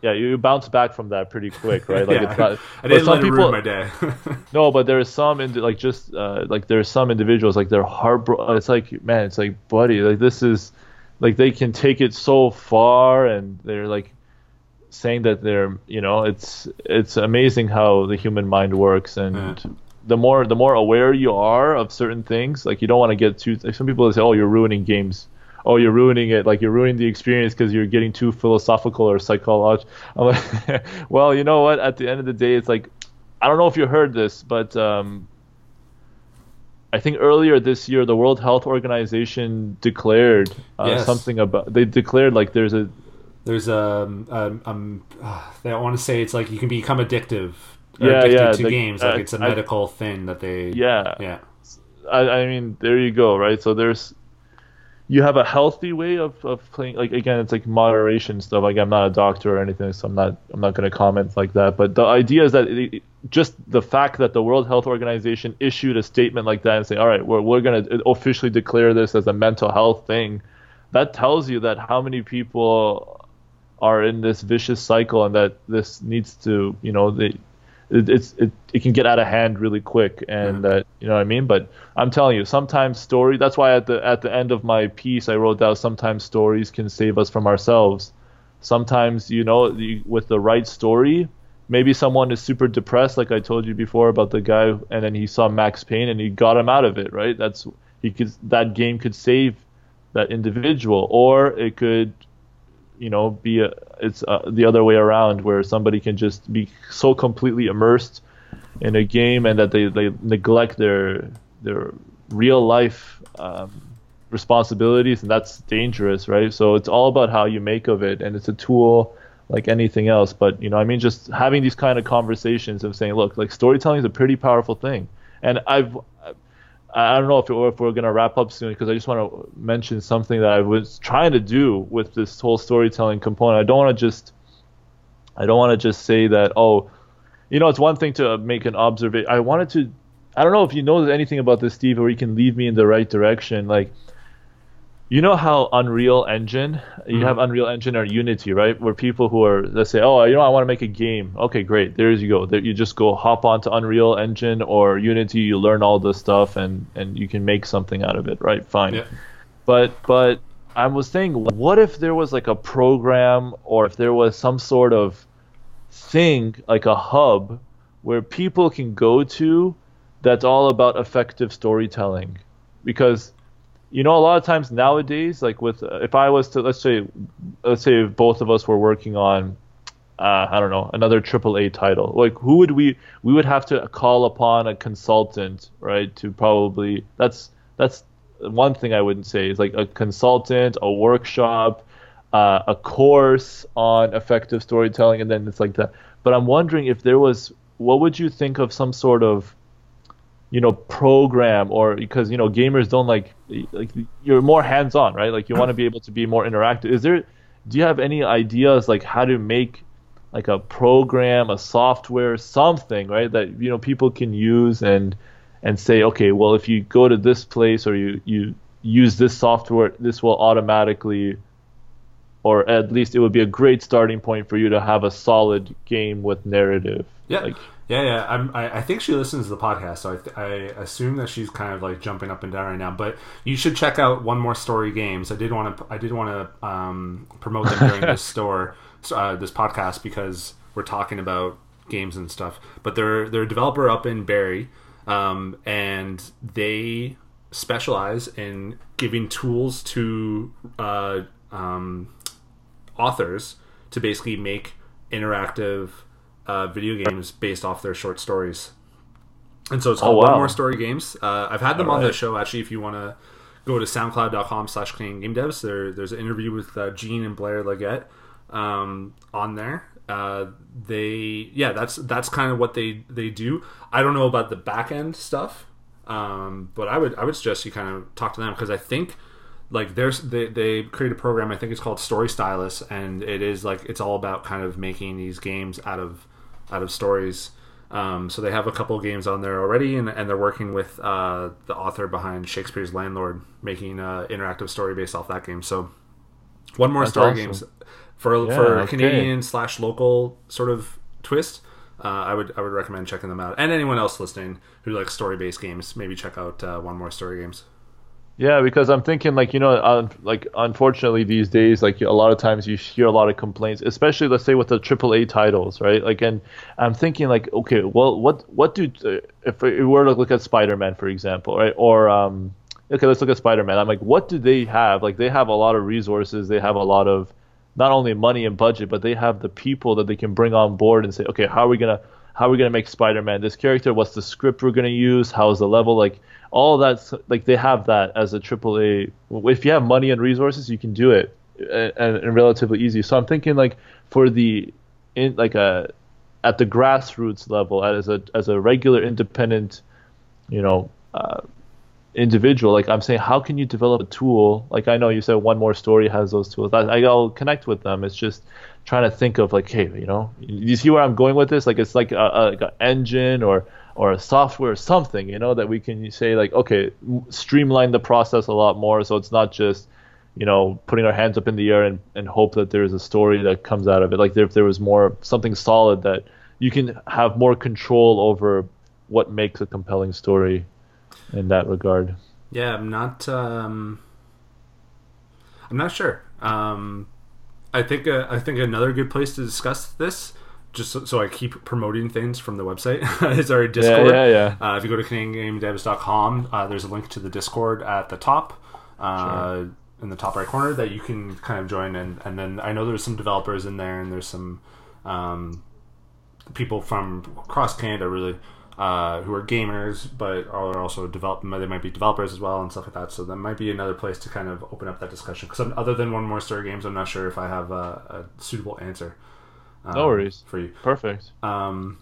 Yeah, you, bounce back from that pretty quick, [laughs] right? Like yeah, it's not. I didn't some let people, ruin my day. [laughs] no, but there's some indi- like just uh, like there's some individuals like they're heartbroken. It's like man, it's like buddy, like this is like they can take it so far, and they're like saying that they're you know it's it's amazing how the human mind works, and Yeah. the more the more aware you are of certain things, like you don't want to get too. Like some people say, oh, you're ruining games. Oh, you're ruining it. Like you're ruining the experience because you're getting too philosophical or psychological. [laughs] I'm like, [laughs] well, you know what? At the end of the day, it's like I don't know if you heard this, but um, I think earlier this year the World Health Organization declared uh, Yes. something about they declared like there's a There's um, um, um uh, they want to say it's like you can become addictive. Yeah, addicted yeah, to the- games. uh, Like it's a medical thing that they. yeah Yeah. I, I mean, there you go, right? So there's you have a healthy way of, of playing. Like again, it's like moderation stuff. Like I'm not a doctor or anything, so I'm not I'm not going to comment like that. But the idea is that it, just the fact that the World Health Organization issued a statement like that and say, all right, we're we're going to officially declare this as a mental health thing, that tells you that how many people are in this vicious cycle and that this needs to, you know, they it, it's it, it can get out of hand really quick and that uh, you know what I mean? But I'm telling you sometimes story that's why at the at the end of my piece I wrote down sometimes stories can save us from ourselves. Sometimes you know you, with the right story maybe someone is super depressed like I told you before about the guy and then he saw Max Payne and he got him out of it right? That's he could that game could save that individual or it could you know be a, it's uh, the other way around where somebody can just be so completely immersed in a game and that they, they neglect their their real life um, responsibilities and that's dangerous right? So it's all about how you make of it and it's a tool like anything else. But you know i mean just having these kind of conversations of saying look like storytelling is a pretty powerful thing. And i've I don't know if, if we're going to wrap up soon because I just want to mention something that I was trying to do with this whole storytelling component. I don't want to just I don't want to just say that oh, you know, it's one thing to make an observation. I wanted to I don't know if you know anything about this Steve or you can lead me in the right direction like you know how Unreal Engine, you mm-hmm. have Unreal Engine or Unity, right? Where people who are, let's say, oh, you know, I want to make a game. Okay, great. There you go. There, you just go hop onto Unreal Engine or Unity. You learn all this stuff, and and you can make something out of it, right? Fine. Yeah. But but I was saying, what if there was like a program or if there was some sort of thing like a hub where people can go to that's all about effective storytelling because you know a lot of times nowadays like with uh, if i was to let's say let's say if both of us were working on uh, i don't know another AAA title like who would we we would have to call upon a consultant right to probably that's that's one thing i wouldn't say is like a consultant a workshop uh, a course on effective storytelling and then it's like that. But i'm wondering if there was what would you think of some sort of you know program or because you know gamers don't like like you're more hands on right? Like you want to be able to be more interactive. Is there do you have any ideas like how to make like a program a software something right that you know people can use and and say okay well if you go to this place or you you use this software this will automatically or at least it would be a great starting point for you to have a solid game with narrative. Yeah. like Yeah, yeah. I'm, I, I think she listens to the podcast, so I, th- I assume that she's kind of like jumping up and down right now. But you should check out One More Story Games. I did want to I did want to um, promote them during this [laughs] store uh, this podcast because we're talking about games and stuff. But they're they're a developer up in Barrie, um, and they specialize in giving tools to uh, um, authors to basically make interactive uh, video games based off their short stories. And so it's called Oh, wow. One More Story Games. Uh, I've had them on the show actually. If you want to go to soundcloud.com slash Canadian Game Devs, there, there's an interview with uh, Jean and Blair Leggett um, on there. Uh, they yeah, that's that's kind of what they they do. I don't know about the back end stuff, um, but I would I would suggest you kind of talk to them because I think like there's they, they create a program i think it's called story stylus and it is like it's all about kind of making these games out of out of stories um, so they have a couple games on there already and, and they're working with uh, the author behind shakespeare's landlord making an interactive story based off that game so one more That's story awesome. games for Yeah, for canadian slash local sort of twist uh, I would I would recommend checking them out, and anyone else listening who likes story based games, maybe check out uh, one more story games. Yeah, because I'm thinking like you know, un- like unfortunately these days, like a lot of times you hear a lot of complaints, especially let's say with the AAA titles, right? Like, and I'm thinking like, okay, well, what what do uh, if we were to look at Spider-Man for example, right? Or um, okay, let's look at Spider-Man. I'm like, what do they have? Like, they have a lot of resources, they have a lot of not only money and budget, but they have the people that they can bring on board and say, okay, how are we gonna how are we gonna make Spider-Man this character? What's the script we're gonna use? How's the level? Like all that's like they have that as a AAA. If you have money and resources, you can do it and, and relatively easy. So I'm thinking like for the in like a at the grassroots level as a as a regular independent, you know. Uh, individual like i'm saying how can you develop a tool like i know you said one more story has those tools I, i'll connect with them it's just trying to think of like hey you know you see where i'm going with this like it's like a, a like an engine or or a software or something you know that we can say like okay streamline the process a lot more so it's not just you know putting our hands up in the air and, and hope that there's a story that comes out of it like if there was more something solid that you can have more control over what makes a compelling story in that regard. Yeah, I'm not. Um, I'm not sure. Um, I think uh, I think another good place to discuss this, just so, so I keep promoting things from the website, [laughs] is our Discord. Yeah, yeah, yeah. Uh, if you go to CanadianGameDevs.com, uh, there's a link to the Discord at the top. Uh, sure. In the top right corner, that you can kind of join, and and then I know there's some developers in there, and there's some um, people from across Canada really uh, who are gamers but are also develop. They might be developers as well and stuff like that. So that might be another place to kind of open up that discussion. Because other than one more story games, I'm not sure if I have a, a suitable answer. Um, no worries for you. Perfect. Um,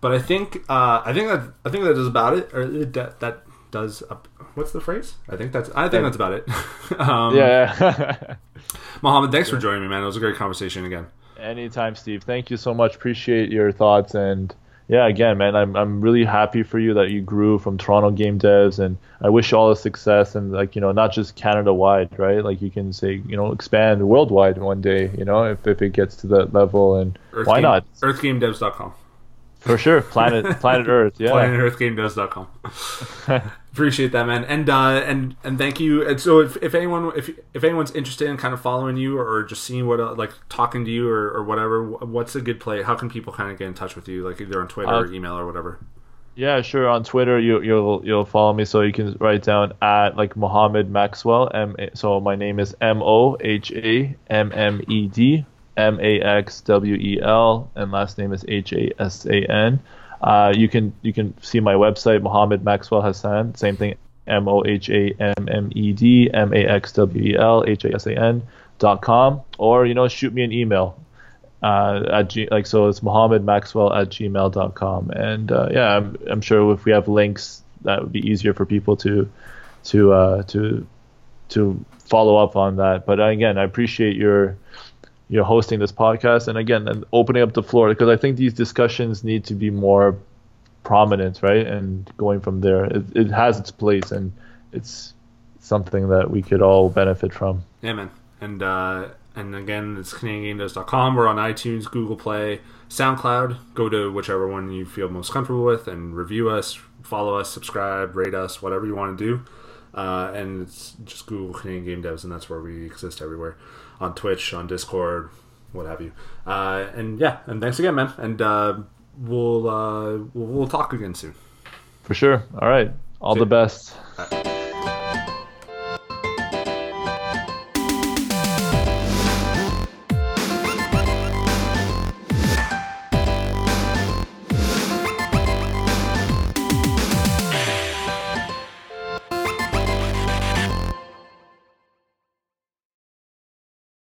but I think uh, I think that I think that is about it. Or that that does. Up, what's the phrase? I think that's. I think that's about it. [laughs] um, yeah. [laughs] Mohammed, thanks for joining me, man. It was a great conversation again. Anytime, Steve. Thank you so much. Appreciate your thoughts and yeah, again, man, I'm I'm really happy for you that you grew from Toronto game devs, and I wish you all the success and like you know not just Canada wide, right? Like you can say you know expand worldwide one day, you know, if if it gets to that level, and Earth why game, not? EarthGameDevs.com. For sure, planet [laughs] Planet Earth, yeah. PlanetEarthGameDevs.com. [laughs] Appreciate that, man, and uh, and and thank you. And so, if, if anyone if if anyone's interested in kind of following you or just seeing what uh, like talking to you or, or whatever, what's a good play? How can people kind of get in touch with you, like either on Twitter uh, or email or whatever? Yeah, sure. On Twitter, you you'll you'll follow me, so you can write down at like Mohammed Maxwell. M. So my name is M O H A M M E D M A X W E L, and last name is H A S A N. Uh, you can you can see my website, Mohammed Maxwell Hasan. Same thing, M O H A M M E D M A X W E L H A S A N dot com, or you know shoot me an email. Uh, at G, like so it's Mohammed Maxwell at gmail.com and uh, yeah I'm, I'm sure if we have links that would be easier for people to to uh, to to follow up on that but again I appreciate your you know hosting this podcast and again and opening up the floor because I think these discussions need to be more prominent, right? And going from there, it, it has its place and it's something that we could all benefit from. Yeah, man. And uh, and again, it's CanadianGameDevs.com. We're on iTunes, Google Play, SoundCloud. Go to whichever one you feel most comfortable with and review us, follow us, subscribe, rate us, whatever you want to do. Uh, and it's just Google Canadian Game Devs, and that's where we exist everywhere on Twitch, on Discord, what have you. Uh, and yeah, and thanks again, man. And uh, we'll, uh, we'll we'll talk again soon. For sure. All right. All See the best.